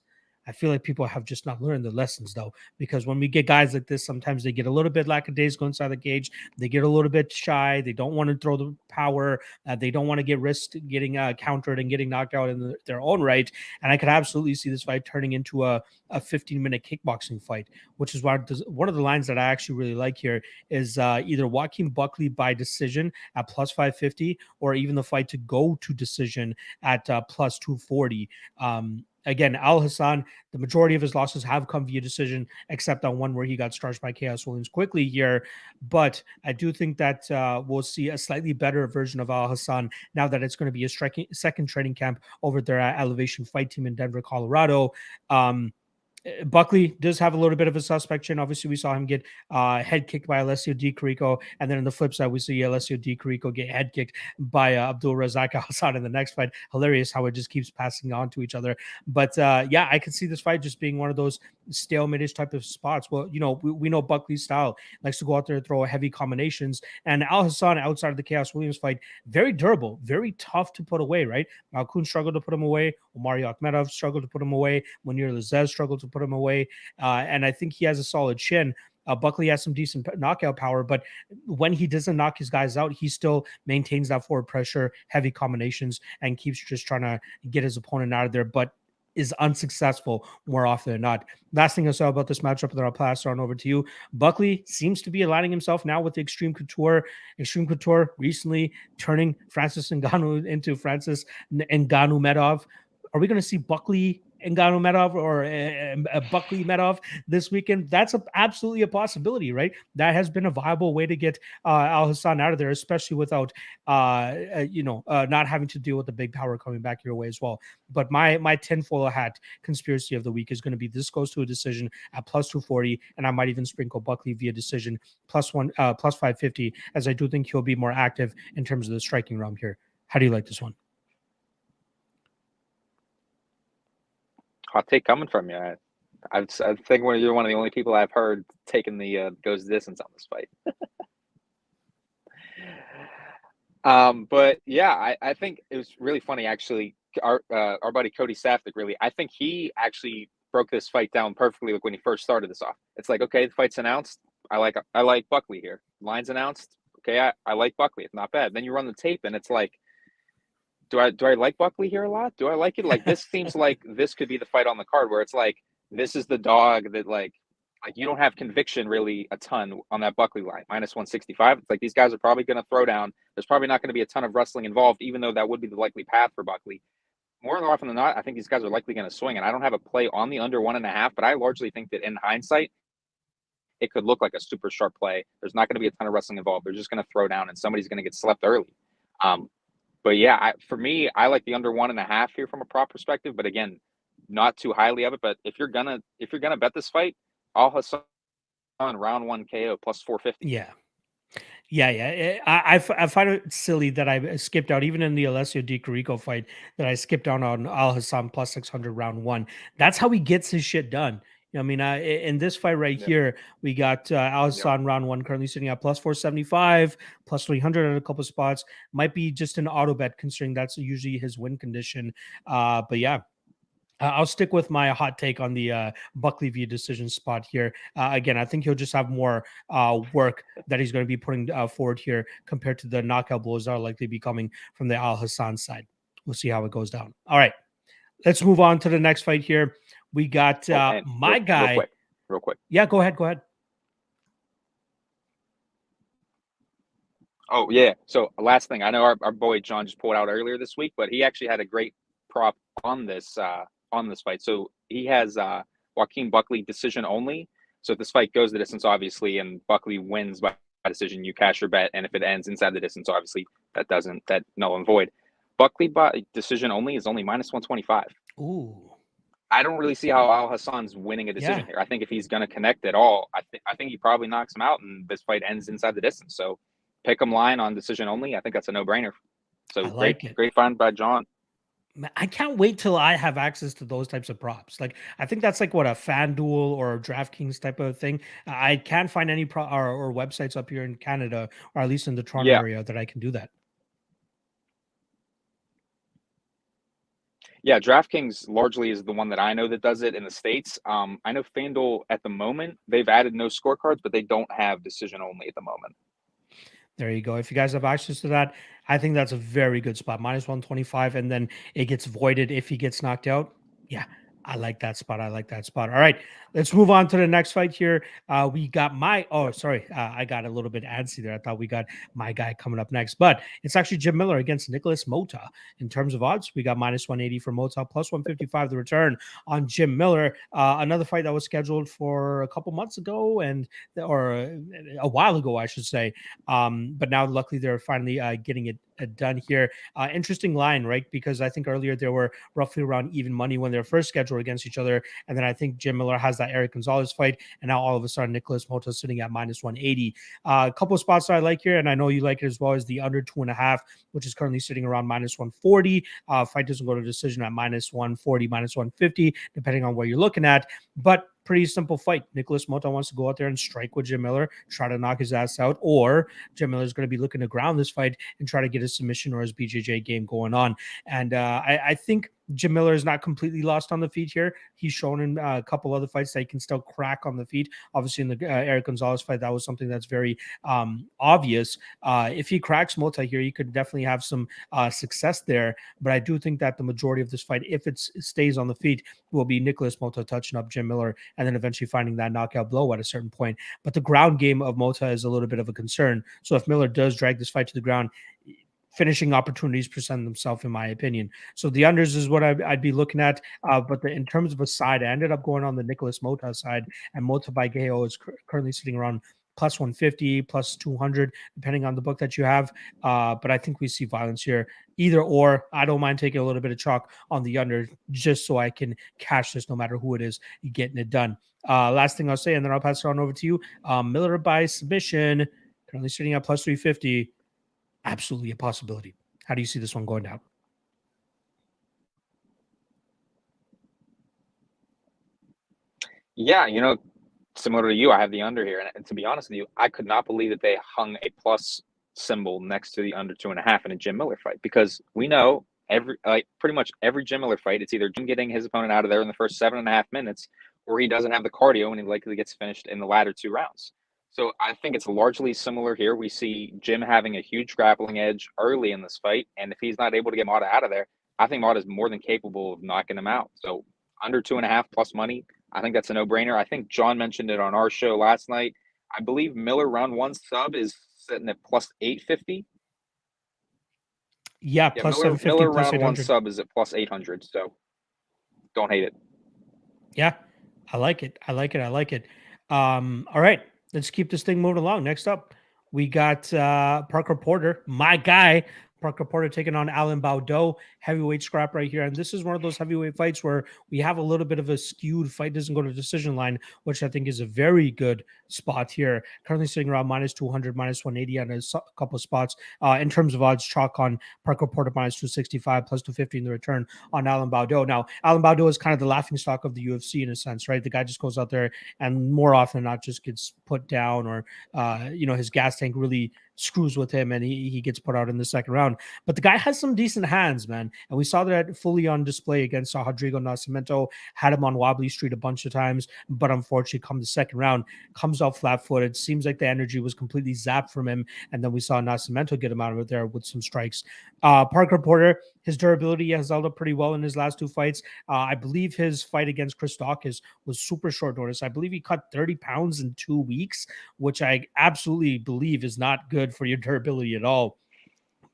I feel like people have just not learned the lessons though, because when we get guys like this, sometimes they get a little bit lackadaisical inside the cage. They get a little bit shy. They don't want to throw the power. Uh, they don't want to get risked getting uh, countered and getting knocked out in the, their own right. And I could absolutely see this fight turning into a, a 15 minute kickboxing fight, which is why one of the lines that I actually really like here is uh, either Joaquin Buckley by decision at plus 550 or even the fight to go to decision at uh, plus 240. Um, again, Al Hassan, the majority of his losses have come via decision, except on one where he got starched by Khaos Williams quickly here. But I do think that uh, we'll see a slightly better version of Al Hassan now that it's going to be a striking, second training camp over there at Elevation Fight Team in Denver, Colorado. Um, uh, Buckley does have a little bit of a suspect chin. Obviously, we saw him get uh, head kicked by Alessio Di Chirico, and then on the flip side, we see Alessio Di Chirico get head kicked by uh, Abdul Razak Hassan in the next fight. Hilarious how it just keeps passing on to each other. But uh, yeah, I can see this fight just being one of those stalemate type of spots. Well, you know, we, we know Buckley's style likes to go out there and throw heavy combinations, and Al Hassan outside of the Khaos Williams fight, very durable, very tough to put away. Right, Malkoun struggled to put him away. Omari Akhmedov struggled to put him away. Mounir Lazzez struggled to put him away. Uh, and I think he has a solid chin. Uh, Buckley has some decent knockout power, but when he doesn't knock his guys out, he still maintains that forward pressure, heavy combinations, and keeps just trying to get his opponent out of there. But is unsuccessful more often than not. Last thing I saw about this matchup, and then I'll pass on over to you. Buckley seems to be aligning himself now with the Extreme Couture. Extreme Couture recently turning Francis Ngannou into Francis Ngannou Medov. Are we going to see Buckley Ngannou Medov or uh, uh, Buckley Medov this weekend, that's a, absolutely a possibility, right? That has been a viable way to get uh, Al Hassan out of there, especially without, uh, uh you know, uh, not having to deal with the big power coming back your way as well. But my my tinfoil hat conspiracy of the week is going to be this goes to a decision at plus 240, and I might even sprinkle Buckley via decision plus one plus 550, as I do think he'll be more active in terms of the striking realm here. How do you like this one? Hot take coming from you. I, I, I think you're one of the only people I've heard taking the uh, goes distance on this fight. um, but yeah, I, I think it was really funny actually. our uh, our buddy Cody Saftik really. I think he actually broke this fight down perfectly. Like when he first started this off, it's like okay, the fight's announced. I like I like Buckley here. Lines announced. Okay, I, I like Buckley. It's not bad. Then you run the tape and it's like, do I do I like Buckley here a lot? Do I like it? Like this seems like this could be the fight on the card where it's like this is the dog that like like you don't have conviction really a ton on that Buckley line minus 165. It's like these guys are probably going to throw down. There's probably not going to be a ton of wrestling involved, even though that would be the likely path for Buckley. More often than not, I think these guys are likely going to swing. And I don't have a play on the under one and a half, but I largely think that in hindsight, it could look like a super sharp play. There's not going to be a ton of wrestling involved. They're just going to throw down, and somebody's going to get slept early. Um, but yeah, I, for me, I like the under one and a half here from a prop perspective. But again, not too highly of it. But if you're gonna if you're gonna bet this fight, Al Hassan round one KO plus four fifty. Yeah. Yeah, yeah. Eh, I, I, I find it silly that I skipped out, even in the Alessio Di Chirico fight, that I skipped out on Al Hassan plus 600 round one. That's how he gets his shit done. I mean, uh, in this fight right here, we got uh, Al Hassan round one currently sitting at plus 475, plus 300 at a couple spots. Might be just an auto bet considering that's usually his win condition. Uh, but yeah, I'll stick with my hot take on the uh, Buckley via decision spot here. Uh, again, I think he'll just have more uh, work that he's going to be putting uh, forward here compared to the knockout blows that are likely to be coming from the Al Hassan side. We'll see how it goes down. All right, let's move on to the next fight here. We got oh, uh, my real, guy. Real quick, real quick. Yeah, go ahead. Go ahead. Oh yeah. So last thing, I know our, our boy John just pulled out earlier this week, but he actually had a great prop on this uh, on this fight. So he has uh, Joaquin Buckley decision only. So if this fight goes the distance, obviously, and Buckley wins by decision, you cash your bet, and if it ends inside the distance, obviously that doesn't that null and void. Buckley by decision only is only minus one twenty five. Ooh. I don't really see how Al Hassan's winning a decision yeah. here. I think if he's going to connect at all, I think I think he probably knocks him out, and this fight ends inside the distance. So, pick him line on decision only. I think that's a no brainer. So I great, like great find by John. I can't wait till I have access to those types of props. Like I think that's like what a FanDuel or a DraftKings type of thing. I can't find any pro or, or websites up here in Canada or at least in the Toronto yeah. area that I can do that. Yeah, DraftKings largely is the one that I know that does it in the states. Um, I know FanDuel at the moment they've added no scorecards, but they don't have decision only at the moment. There you go. If you guys have access to that, I think that's a very good spot. Minus 125, and then it gets voided if he gets knocked out. Yeah, I like that spot. I like that spot. All right, let's move on to the next fight here. Uh, we got my oh, sorry, uh, I got a little bit antsy there. I thought we got my guy coming up next, but it's actually Jim Miller against Nikolas Motta. In terms of odds, we got minus 180 for Motta, plus 155 the return on Jim Miller. Uh, another fight that was scheduled for a couple months ago and or a while ago, I should say. Um, but now, luckily, they're finally uh, getting it uh, done here. Uh, interesting line, right? Because I think earlier they were roughly around even money when they were first scheduled against each other. And then I think Jim Miller has that Erick Gonzalez fight. And now all of a sudden, Nikolas Motta sitting at minus 180. Uh, a couple of spots that I like here, and I know you like it as well, as the under two and a half, which is currently sitting around minus 140. Uh, fight doesn't go to decision at minus 140, minus 150, depending on where you're looking at. But pretty simple fight. Nikolas Motta wants to go out there and strike with Jim Miller, try to knock his ass out, or Jim Miller is going to be looking to ground this fight and try to get his submission or his BJJ game going on. And uh, I, I think Jim Miller is not completely lost on the feet here. He's shown in uh, a couple other fights that he can still crack on the feet. Obviously, in the uh, Erick Gonzalez fight, that was something that's very um, obvious. Uh, if he cracks Motta here, he could definitely have some uh, success there. But I do think that the majority of this fight, if it stays on the feet, will be Nikolas Motta touching up Jim Miller and then eventually finding that knockout blow at a certain point. But the ground game of Motta is a little bit of a concern. So if Miller does drag this fight to the ground, finishing opportunities present themselves, in my opinion. So the unders is what I'd, I'd be looking at. Uh, but the, in terms of a side, I ended up going on the Nikolas Motta side, and Motta by Geo is currently sitting around plus 150, plus 200, depending on the book that you have. Uh, but I think we see violence here. Either or, I don't mind taking a little bit of chalk on the under just so I can cash this no matter who it is getting it done. Uh, last thing I'll say, and then I'll pass it on over to you. Um, Miller by submission, currently sitting at plus 350 absolutely a possibility. How do you see this one going down? Yeah, you know, similar to you, I have the under here. And, to be honest with you, I could not believe that they hung a plus symbol next to the under two and a half in a Jim Miller fight because we know every like pretty much every Jim Miller fight, it's either Jim getting his opponent out of there in the first seven and a half minutes, or he doesn't have the cardio and he likely gets finished in the latter two rounds. So I think it's largely similar here. We see Jim having a huge grappling edge early in this fight, and if he's not able to get Mata out of there, I think Mata is more than capable of knocking him out. So under two and a half plus money, I think that's a no-brainer. I think John mentioned it on our show last night. I believe Miller round one sub is sitting at plus eight fifty. Yeah, Yeah, plus Miller, 750, Miller plus round one sub is at plus eight hundred. So don't hate it. Yeah, I like it. I like it. I like it. Um, all right, let's keep this thing moving along. Next up, we got uh Parker Porter, my guy. Parker Porter taking on Alan Baudot, heavyweight scrap right here. And this is one of those heavyweight fights where we have a little bit of a skewed fight doesn't go to decision line, which I think is a very good spot here. Currently sitting around minus 200, minus 180 on a couple spots. Uh, in terms of odds, chalk on Parker Porter minus 265, plus 250 in the return on Alan Baudot. Now, Alan Baudot is kind of the laughing stock of the UFC in a sense, right? The guy just goes out there and more often than not just gets put down or, uh, you know, his gas tank really screws with him and he, he gets put out in the second round. But the guy has some decent hands, man. And we saw that fully on display against Rodrigo Nascimento, had him on wobbly street a bunch of times, but unfortunately, come the second round, comes out flat footed. Seems like the energy was completely zapped from him. And then we saw Nascimento get him out of there with some strikes. Uh, Parker Porter, his durability has held up pretty well in his last two fights. Uh, I believe his fight against Chris Daukaus was super short notice. I believe he cut 30 pounds in two weeks, which I absolutely believe is not good for your durability at all.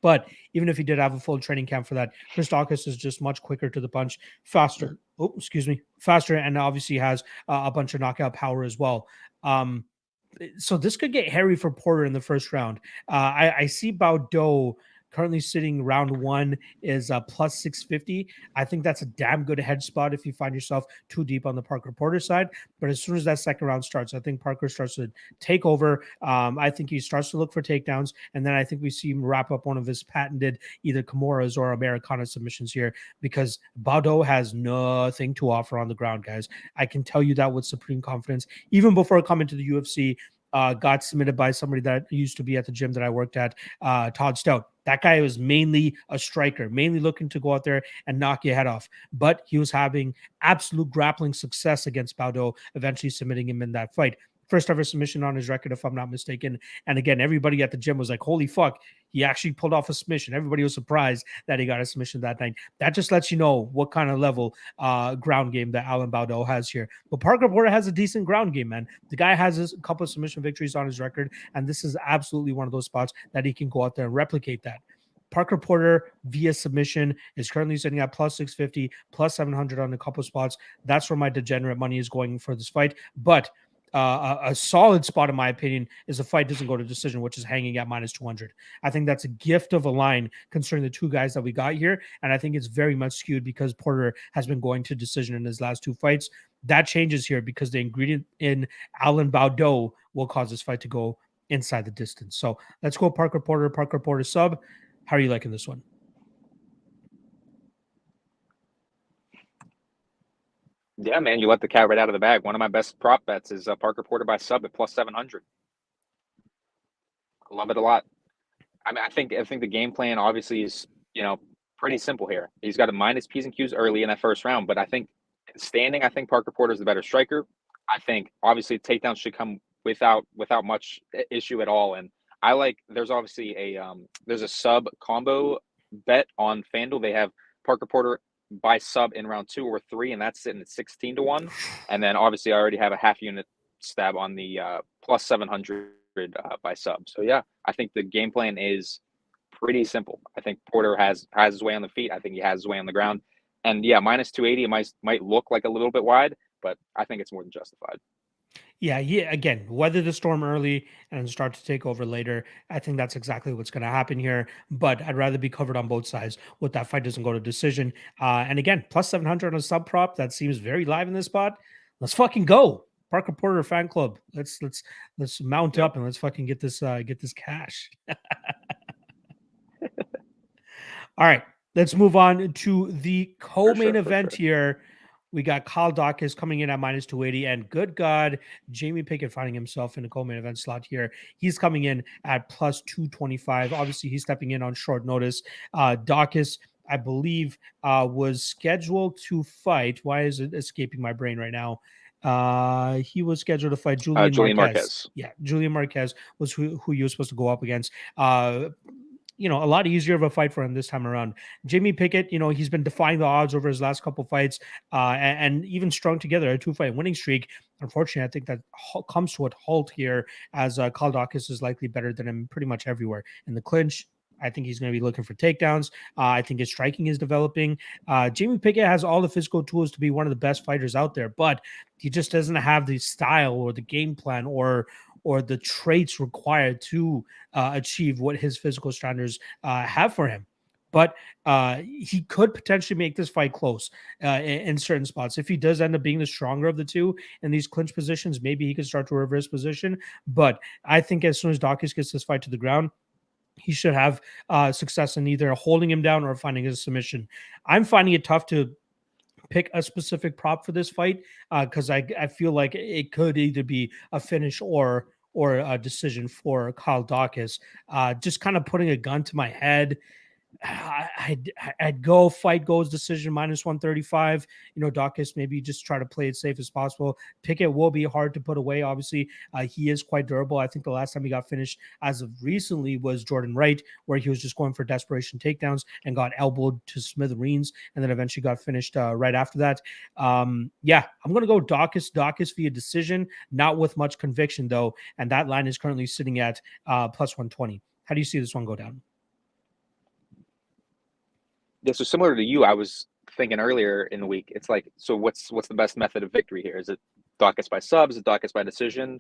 But even if he did have a full training camp for that, Chris Daukaus is just much quicker to the punch, faster. Oh, excuse me, faster, and obviously has uh, a bunch of knockout power as well. Um, so this could get hairy for Porter in the first round. Uh, I, I see Baudot currently sitting round one is uh, plus 650. I think that's a damn good hedge spot if you find yourself too deep on the Parker Porter side. But as soon as that second round starts, I think Parker starts to take over. Um, I think he starts to look for takedowns. And then I think we see him wrap up one of his patented either Kimuras or Americana submissions here because Baudot has nothing to offer on the ground, guys. I can tell you that with supreme confidence. Even before coming to the UFC, uh, got submitted by somebody that used to be at the gym that I worked at, uh, Todd Stout. That guy was mainly a striker, mainly looking to go out there and knock your head off. But he was having absolute grappling success against Baudot, eventually submitting him in that fight. First ever submission on his record, if I'm not mistaken. And again, everybody at the gym was like, holy fuck, he actually pulled off a submission. Everybody was surprised that he got a submission that night. That just lets you know what kind of level uh, ground game that Alan Baudot has here. But Parker Porter has a decent ground game, man. The guy has a couple of submission victories on his record, and this is absolutely one of those spots that he can go out there and replicate that. Parker Porter via submission is currently sitting at plus 650, plus 700 on a couple spots. That's where my degenerate money is going for this fight. But uh, a, solid spot, in my opinion, is the fight doesn't go to decision, which is hanging at minus 200. I think that's a gift of a line concerning the two guys that we got here. And I think it's very much skewed because Porter has been going to decision in his last two fights. That changes here because the ingredient in Alan Baudot will cause this fight to go inside the distance. So let's go Parker Porter, Parker Porter sub. How are you liking this one? Yeah, man, you let the cat right out of the bag. One of my best prop bets is uh, Parker Porter by sub at plus seven hundred. Love it a lot. I mean, I think I think the game plan obviously is you know pretty simple here. He's got to minus p's and q's early in that first round, but I think standing, I think Parker Porter is the better striker. I think obviously takedowns should come without without much issue at all. And I like there's obviously a um there's a sub combo bet on FanDuel. They have Parker Porter by sub in round two or three, and that's sitting at 16 to one. And then obviously I already have a half unit stab on the uh, plus 700 uh, by sub. So yeah, I think the game plan is pretty simple. I think Porter has has his way on the feet. I think he has his way on the ground. And yeah, minus 280 it might might look like a little bit wide, but I think it's more than justified. Yeah, yeah. Again, weather the storm early and start to take over later. I think that's exactly what's going to happen here. But I'd rather be covered on both sides with that fight doesn't go to decision. Uh, and again, plus 700 on a sub prop. That seems very live in this spot. Let's fucking go. Parker Porter fan club. Let's let's let's mount up and let's fucking get this uh get this cash. All right, let's move on to the co-main sure, event sure. here. We got Kyle Daukaus coming in at minus 280, and good God, Jamie Pickett finding himself in the co-main event slot here. He's coming in at plus 225. Obviously, he's stepping in on short notice. Uh, Daukaus I believe, uh, was scheduled to fight. Why is it escaping my brain right now? Uh, he was scheduled to fight Julian, Uh, Julian Marquez. Marquez. Yeah, Julian Marquez was who, who you were supposed to go up against. Uh, you know, a lot easier of a fight for him this time around. Jamie Pickett, you know, he's been defying the odds over his last couple fights, uh, and, and even strung together a two-fight winning streak. Unfortunately, I think that comes to a halt here, as uh, Kaldakis is likely better than him pretty much everywhere in the clinch. I think he's going to be looking for takedowns. Uh, I think his striking is developing. Uh, Jamie Pickett has all the physical tools to be one of the best fighters out there, but he just doesn't have the style or the game plan or or the traits required to uh, achieve what his physical standards uh, have for him. But uh, he could potentially make this fight close uh, in, in certain spots. If he does end up being the stronger of the two in these clinch positions, maybe he could start to reverse position. But I think as soon as Daukaus gets this fight to the ground, he should have uh, success in either holding him down or finding a submission. I'm finding it tough to pick a specific prop for this fight because I, I feel like it could either be a finish or or a decision for Kyle Daukaus. Uh, just kind of putting a gun to my head. I'd, I'd go fight goes decision minus 135. You know, Daukaus maybe just try to play it safe as possible. Pickett will be hard to put away. Obviously, uh, he is quite durable. I think the last time he got finished as of recently was Jordan Wright, where he was just going for desperation takedowns and got elbowed to smithereens and then eventually got finished uh, right after that. Um, yeah, I'm going to go Daukaus, Daukaus via decision, not with much conviction though. And that line is currently sitting at uh, plus 120. How do you see this one go down? Yeah, so similar to you, I was thinking earlier in the week. It's like, so what's what's the best method of victory here? Is it Daukaus by subs? Is it Daukaus by decision?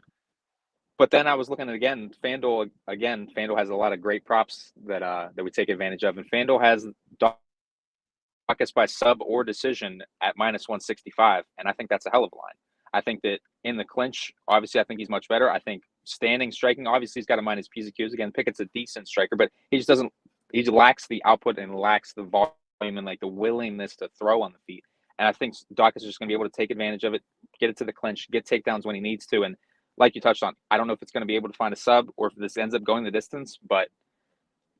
But then I was looking at again, FanDuel again. FanDuel has a lot of great props that uh that we take advantage of, and FanDuel has Daukaus by sub or decision at minus one sixty five, and I think that's a hell of a line. I think that in the clinch, obviously, I think he's much better. I think standing, striking, obviously, he's got to mind his p's and q's. Again, Pickett's a decent striker, but he just doesn't. He lacks the output and lacks the volume and like the willingness to throw on the feet. And I think Doc is just going to be able to take advantage of it, get it to the clinch, get takedowns when he needs to. And like you touched on, I don't know if it's going to be able to find a sub or if this ends up going the distance, but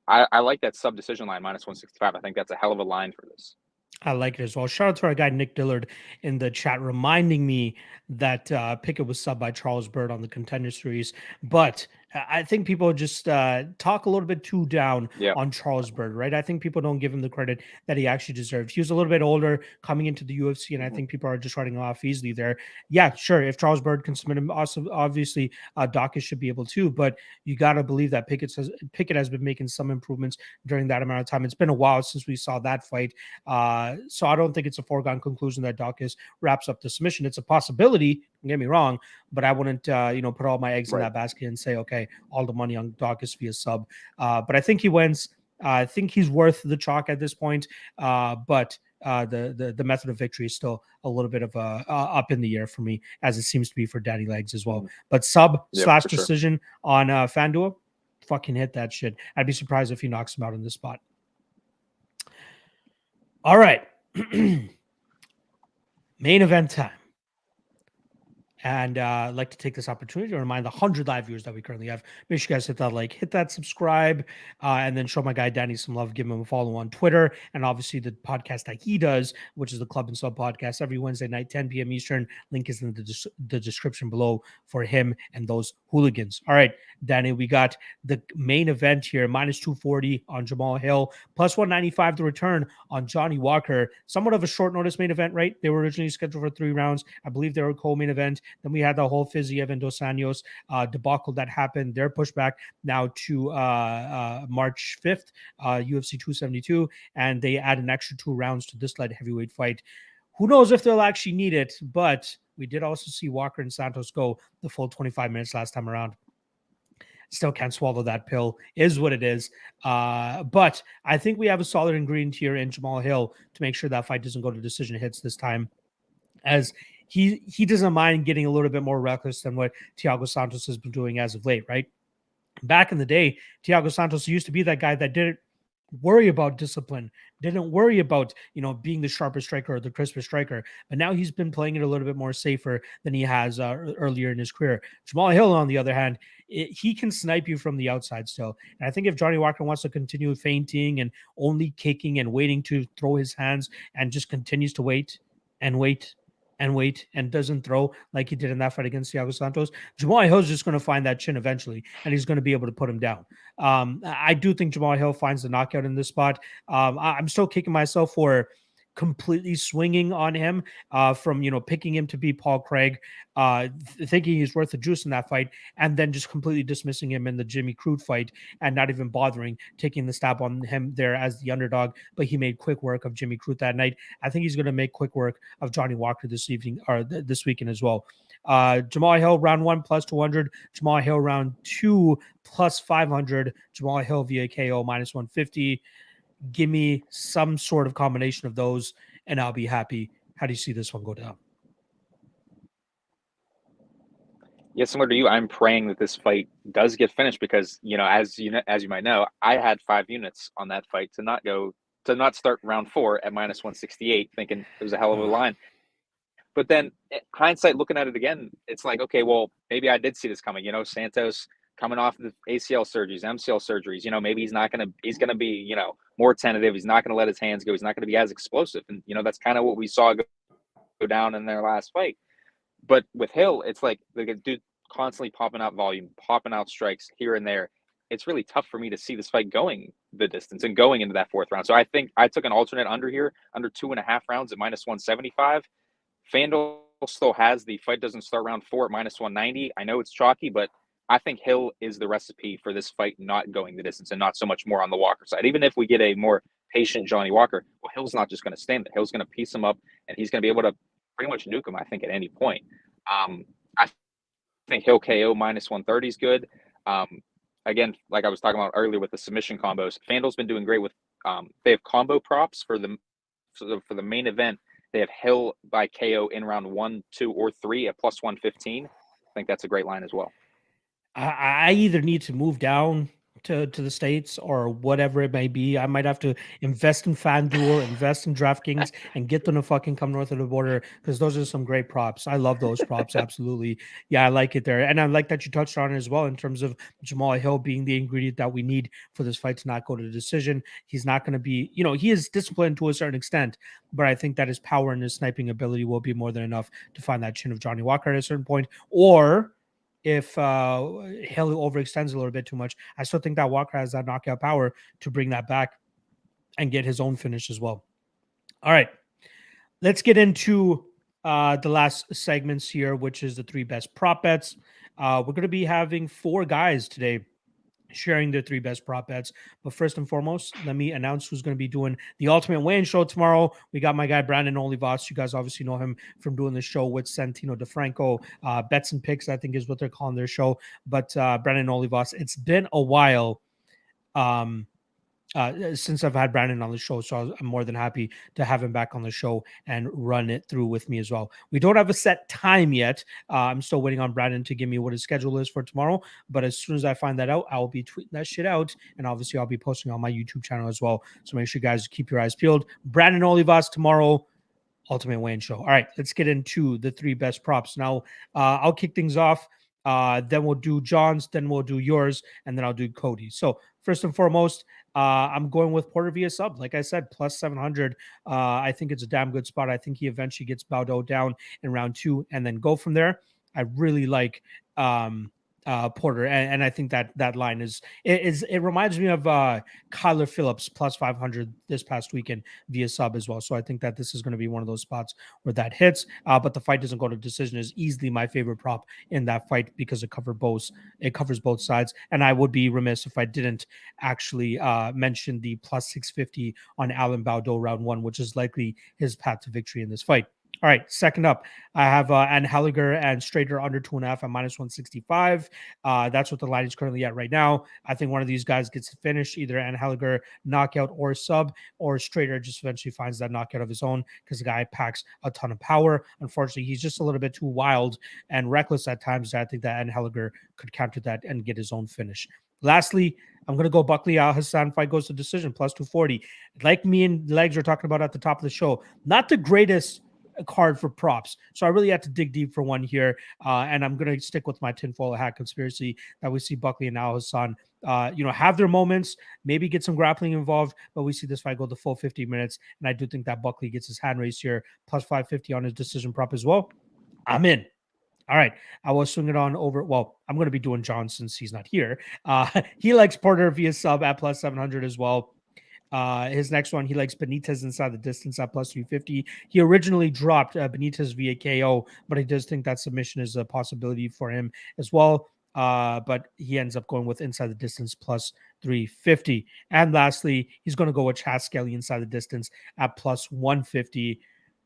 I, I like that sub decision line minus 165. I think that's a hell of a line for this. I like it as well. Shout out to our guy Nick Dillard in the chat, reminding me that uh, Pickett was subbed by Charles Byrd on the Contender Series. But I think people just uh, talk a little bit too down Yeah. on Charles Byrd, right? I think people don't give him the credit that he actually deserves. He was a little bit older coming into the UFC, and I Mhm. think people are just writing off easily there. Yeah, sure. If Charles Byrd can submit him, also obviously uh, Daukaus should be able to, but you got to believe that Pickett has Pickett has been making some improvements during that amount of time. It's been a while since we saw that fight. Uh, so I don't think it's a foregone conclusion that Daukaus wraps up the submission. It's a possibility. Don't get me wrong, but I wouldn't, uh, you know, put all my eggs in that basket and say, okay, all the money on Daukaus via sub. Uh, but I think he wins. Uh, I think he's worth the chalk at this point. Uh, but uh, the, the the method of victory is still a little bit of a uh, up in the air for me, as it seems to be for Daddy Legs as well. But sub Yeah, slash for sure. decision on uh, FanDuel, fucking hit that shit. I'd be surprised if he knocks him out in this spot. All right. Main event time. And uh, I'd like to take this opportunity to remind the 100 live viewers that we currently have. Make sure you guys hit that like, hit that subscribe, uh, and then show my guy Danny some love. Give him a follow on Twitter. And obviously, the podcast that he does, which is the Club and Sub podcast, every Wednesday night, 10 p.m. Eastern. Link is in the, des- the description below for him and those hooligans. All right, Danny, we got the main event here minus 240 on Jamal Hill, plus 195 to return on Johnny Walker. Somewhat of a short notice main event, right? They were originally scheduled for three rounds. I believe they were a co main event. Then we had the whole Fiziev and Dos Anjos uh, debacle that happened. their pushback now to uh, uh, March 5th, uh, UFC 272, and they add an extra two rounds to this light heavyweight fight. Who knows if they'll actually need it, but we did also see Walker and Santos go the full 25 minutes last time around still can't swallow that pill is what it is uh but i think we have a solid ingredient here in jamal hill to make sure that fight doesn't go to decision hits this time as he he doesn't mind getting a little bit more reckless than what Thiago Santos has been doing as of late, right? Back in the day, Thiago Santos used to be that guy that didn't worry about discipline, didn't worry about, you know, being the sharpest striker or the crispest striker. But now he's been playing it a little bit more safer than he has uh, earlier in his career. Jamal Hill, on the other hand, it, he can snipe you from the outside still. And I think if Johnny Walker wants to continue feinting and only kicking and waiting to throw his hands and just continues to wait and wait and wait and doesn't throw like he did in that fight against Thiago Santos, Jamal Hill's just going to find that chin eventually, and he's going to be able to put him down. Um, I do think Jamal Hill finds the knockout in this spot. Um, I, am still kicking myself for completely swinging on him uh, from you know picking him to be Paul Craig, uh, th- thinking he's worth the juice in that fight, and then just completely dismissing him in the Jimmy Crute fight and not even bothering taking the stab on him there as the underdog. But he made quick work of Jimmy Crute that night. I think he's going to make quick work of Johnny Walker this evening or th- this weekend as well. Uh, Jamal Hill round one plus 200. Jamal Hill round two plus 500. Jamal Hill via KO minus 150 give me some sort of combination of those, and I'll be happy. How do you see this one go down? Yeah, similar to you, I'm praying that this fight does get finished because you know, as you know, as you might know, I had five units on that fight to not go to not start round four at minus 168, thinking it was a hell of a line. But then eh, hindsight, looking at it again, it's like, okay, well, maybe I did see this coming. You know, Santos coming off the ACL surgeries, MCL surgeries. You know, maybe he's not to he's going to be you know more tentative. He's not going to let his hands go. He's not going to be as explosive. And you know that's kind of what we saw go, go down in their last fight. But with Hill, it's like the dude constantly popping out volume, popping out strikes here and there. It's really tough for me to see this fight going the distance and going into that fourth round. So I think I took an alternate under here, under two and a half rounds at minus 175. FanDuel still has the fight doesn't start round four at minus 190. I know it's chalky, but I think Hill is the recipe for this fight not going the distance and not so much more on the Walker side. Even if we get a more patient Johnny Walker, well, Hill's not just going to stand there. Hill's going to piece him up and he's going to be able to pretty much nuke him, I think, at any point. Um, I think Hill KO minus 130 is good. Um, again, like I was talking about earlier with the submission combos, FanDuel's been doing great with, um, they have combo props for the, for the, for the main event. They have Hill by KO in round one, two, or three at plus 115. I think that's a great line as well. I, I either need to move down to, to the states or whatever it may be. I might have to invest in FanDuel, invest in DraftKings, and get them to fucking come north of the border because those are some great props. I love those props. absolutely, yeah, I like it there, and I like that you touched on it as well in terms of Jamal Hill being the ingredient that we need for this fight to not go to the decision. He's not going to be, you know, he is disciplined to a certain extent, but I think that his power and his sniping ability will be more than enough to find that chin of Johnny Walker at a certain point, or if uh, Hill overextends a little bit too much. I still think that Walker has that knockout power to bring that back and get his own finish as well. All right, let's get into uh, the last segments here, which is the three best prop bets. Uh, we're going to be having four guys today sharing their three best prop bets. But first and foremost, let me announce who's going to be doing the Ultimate Weigh-In Show tomorrow. We got my guy Brandon Olivas. You guys obviously know him from doing the show with Santino DeFranco. Uh, Bets and Picks, I think, is what they're calling their show. But uh, Brandon Olivas, it's been a while. Um, uh, since I've had Brandon on the show. So I'm more than happy to have him back on the show and run it through with me as well. We don't have a set time yet. Uh, I'm still waiting on Brandon to give me what his schedule is for tomorrow. But as soon as I find that out, I'll be tweeting that shit out. And obviously, I'll be posting on my YouTube channel as well. So make sure you guys keep your eyes peeled. Brandon Olivas tomorrow. Ultimate Weigh-In Show. All right, let's get into the three best props. Now, uh, I'll kick things off. Uh, then we'll do John's, then we'll do yours, and then I'll do Cody. So first and foremost, uh, I'm going with Porter via sub. Like I said, plus 700. Uh, I think it's a damn good spot. I think he eventually gets Baudot down in round two and then go from there. I really like um, uh, Porter, and, and, I think that that line is it, is it reminds me of uh, Kyler Phillips plus 500 this past weekend via sub as well. So I think that this is going to be one of those spots where that hits. Uh, but the fight doesn't go to decision is easily my favorite prop in that fight because it covers both it covers both sides. And I would be remiss if I didn't actually uh, mention the plus 650 on Alan Baudot round one, which is likely his path to victory in this fight. All right, second up, I have uh, Anheliger and Strader under two and a half at minus 165. Uh, that's what the line is currently at right now. I think one of these guys gets to finish either Anheliger knockout or sub, or Strader just eventually finds that knockout of his own because the guy packs a ton of power. Unfortunately, he's just a little bit too wild and reckless at times. I think that Anheliger could counter that and get his own finish. Lastly, I'm gonna go Buckley Al Hassan fight goes to decision plus 240. Like me and legs are talking about at the top of the show, not the greatest card for props. So I really had to dig deep for one here. Uh, and I'm gonna stick with my tinfoil hat conspiracy that we see Buckley and Al Hassan uh, you know, have their moments, maybe get some grappling involved, but we see this fight go the full 50 minutes. And I do think that Buckley gets his hand raised here, plus 550 on his decision prop as well. I'm in. All right. I will swing it on over. Well, I'm going to be doing John since he's not here. Uh, he likes Porter via sub at plus 700 as well. Uh, his next one, he likes Benitez inside the distance at plus 350. He originally dropped uh, Benitez via KO, but he does think that submission is a possibility for him as well. Uh, but he ends up going with inside the distance plus 350. And lastly, he's going to go with Chas Skelly inside the distance at plus 150.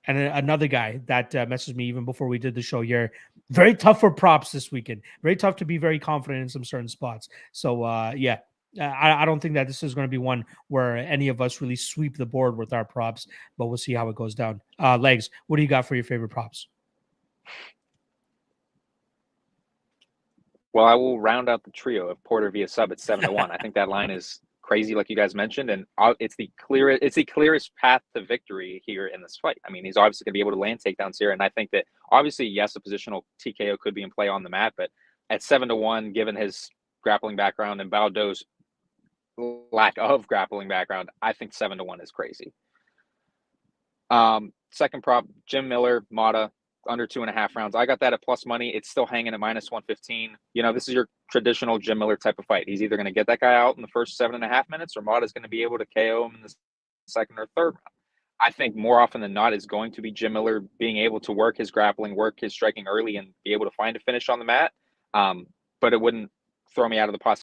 And another guy that uh, messaged me even before we did the show here. Very tough for props this weekend. Very tough to be very confident in some certain spots. So, uh, yeah, I, I, don't think that this is going to be one where any of us really sweep the board with our props, but we'll see how it goes down. Uh, legs, what do you got for your favorite props? Well, I will round out the trio of Porter via sub at seven to one. I think that line is crazy, like you guys mentioned, and it's the clearest it's the clearest path to victory here in this fight. I mean, he's obviously going to be able to land takedowns here, and I think that obviously, yes, a positional TKO could be in play on the mat, but at seven to one, given his grappling background and Baudot's lack of grappling background, I think seven to one is crazy. Um, second prop, Jim Miller, Mata, under two and a half rounds. I got that at plus money. It's still hanging at minus 115. You know, this is your traditional Jim Miller type of fight. He's either going to get that guy out in the first seven and a half minutes or Mata is going to be able to KO him in the second or third round. I think more often than not is going to be Jim Miller being able to work his grappling, work his striking early, and be able to find a finish on the mat. Um, but it wouldn't throw me out of the possibility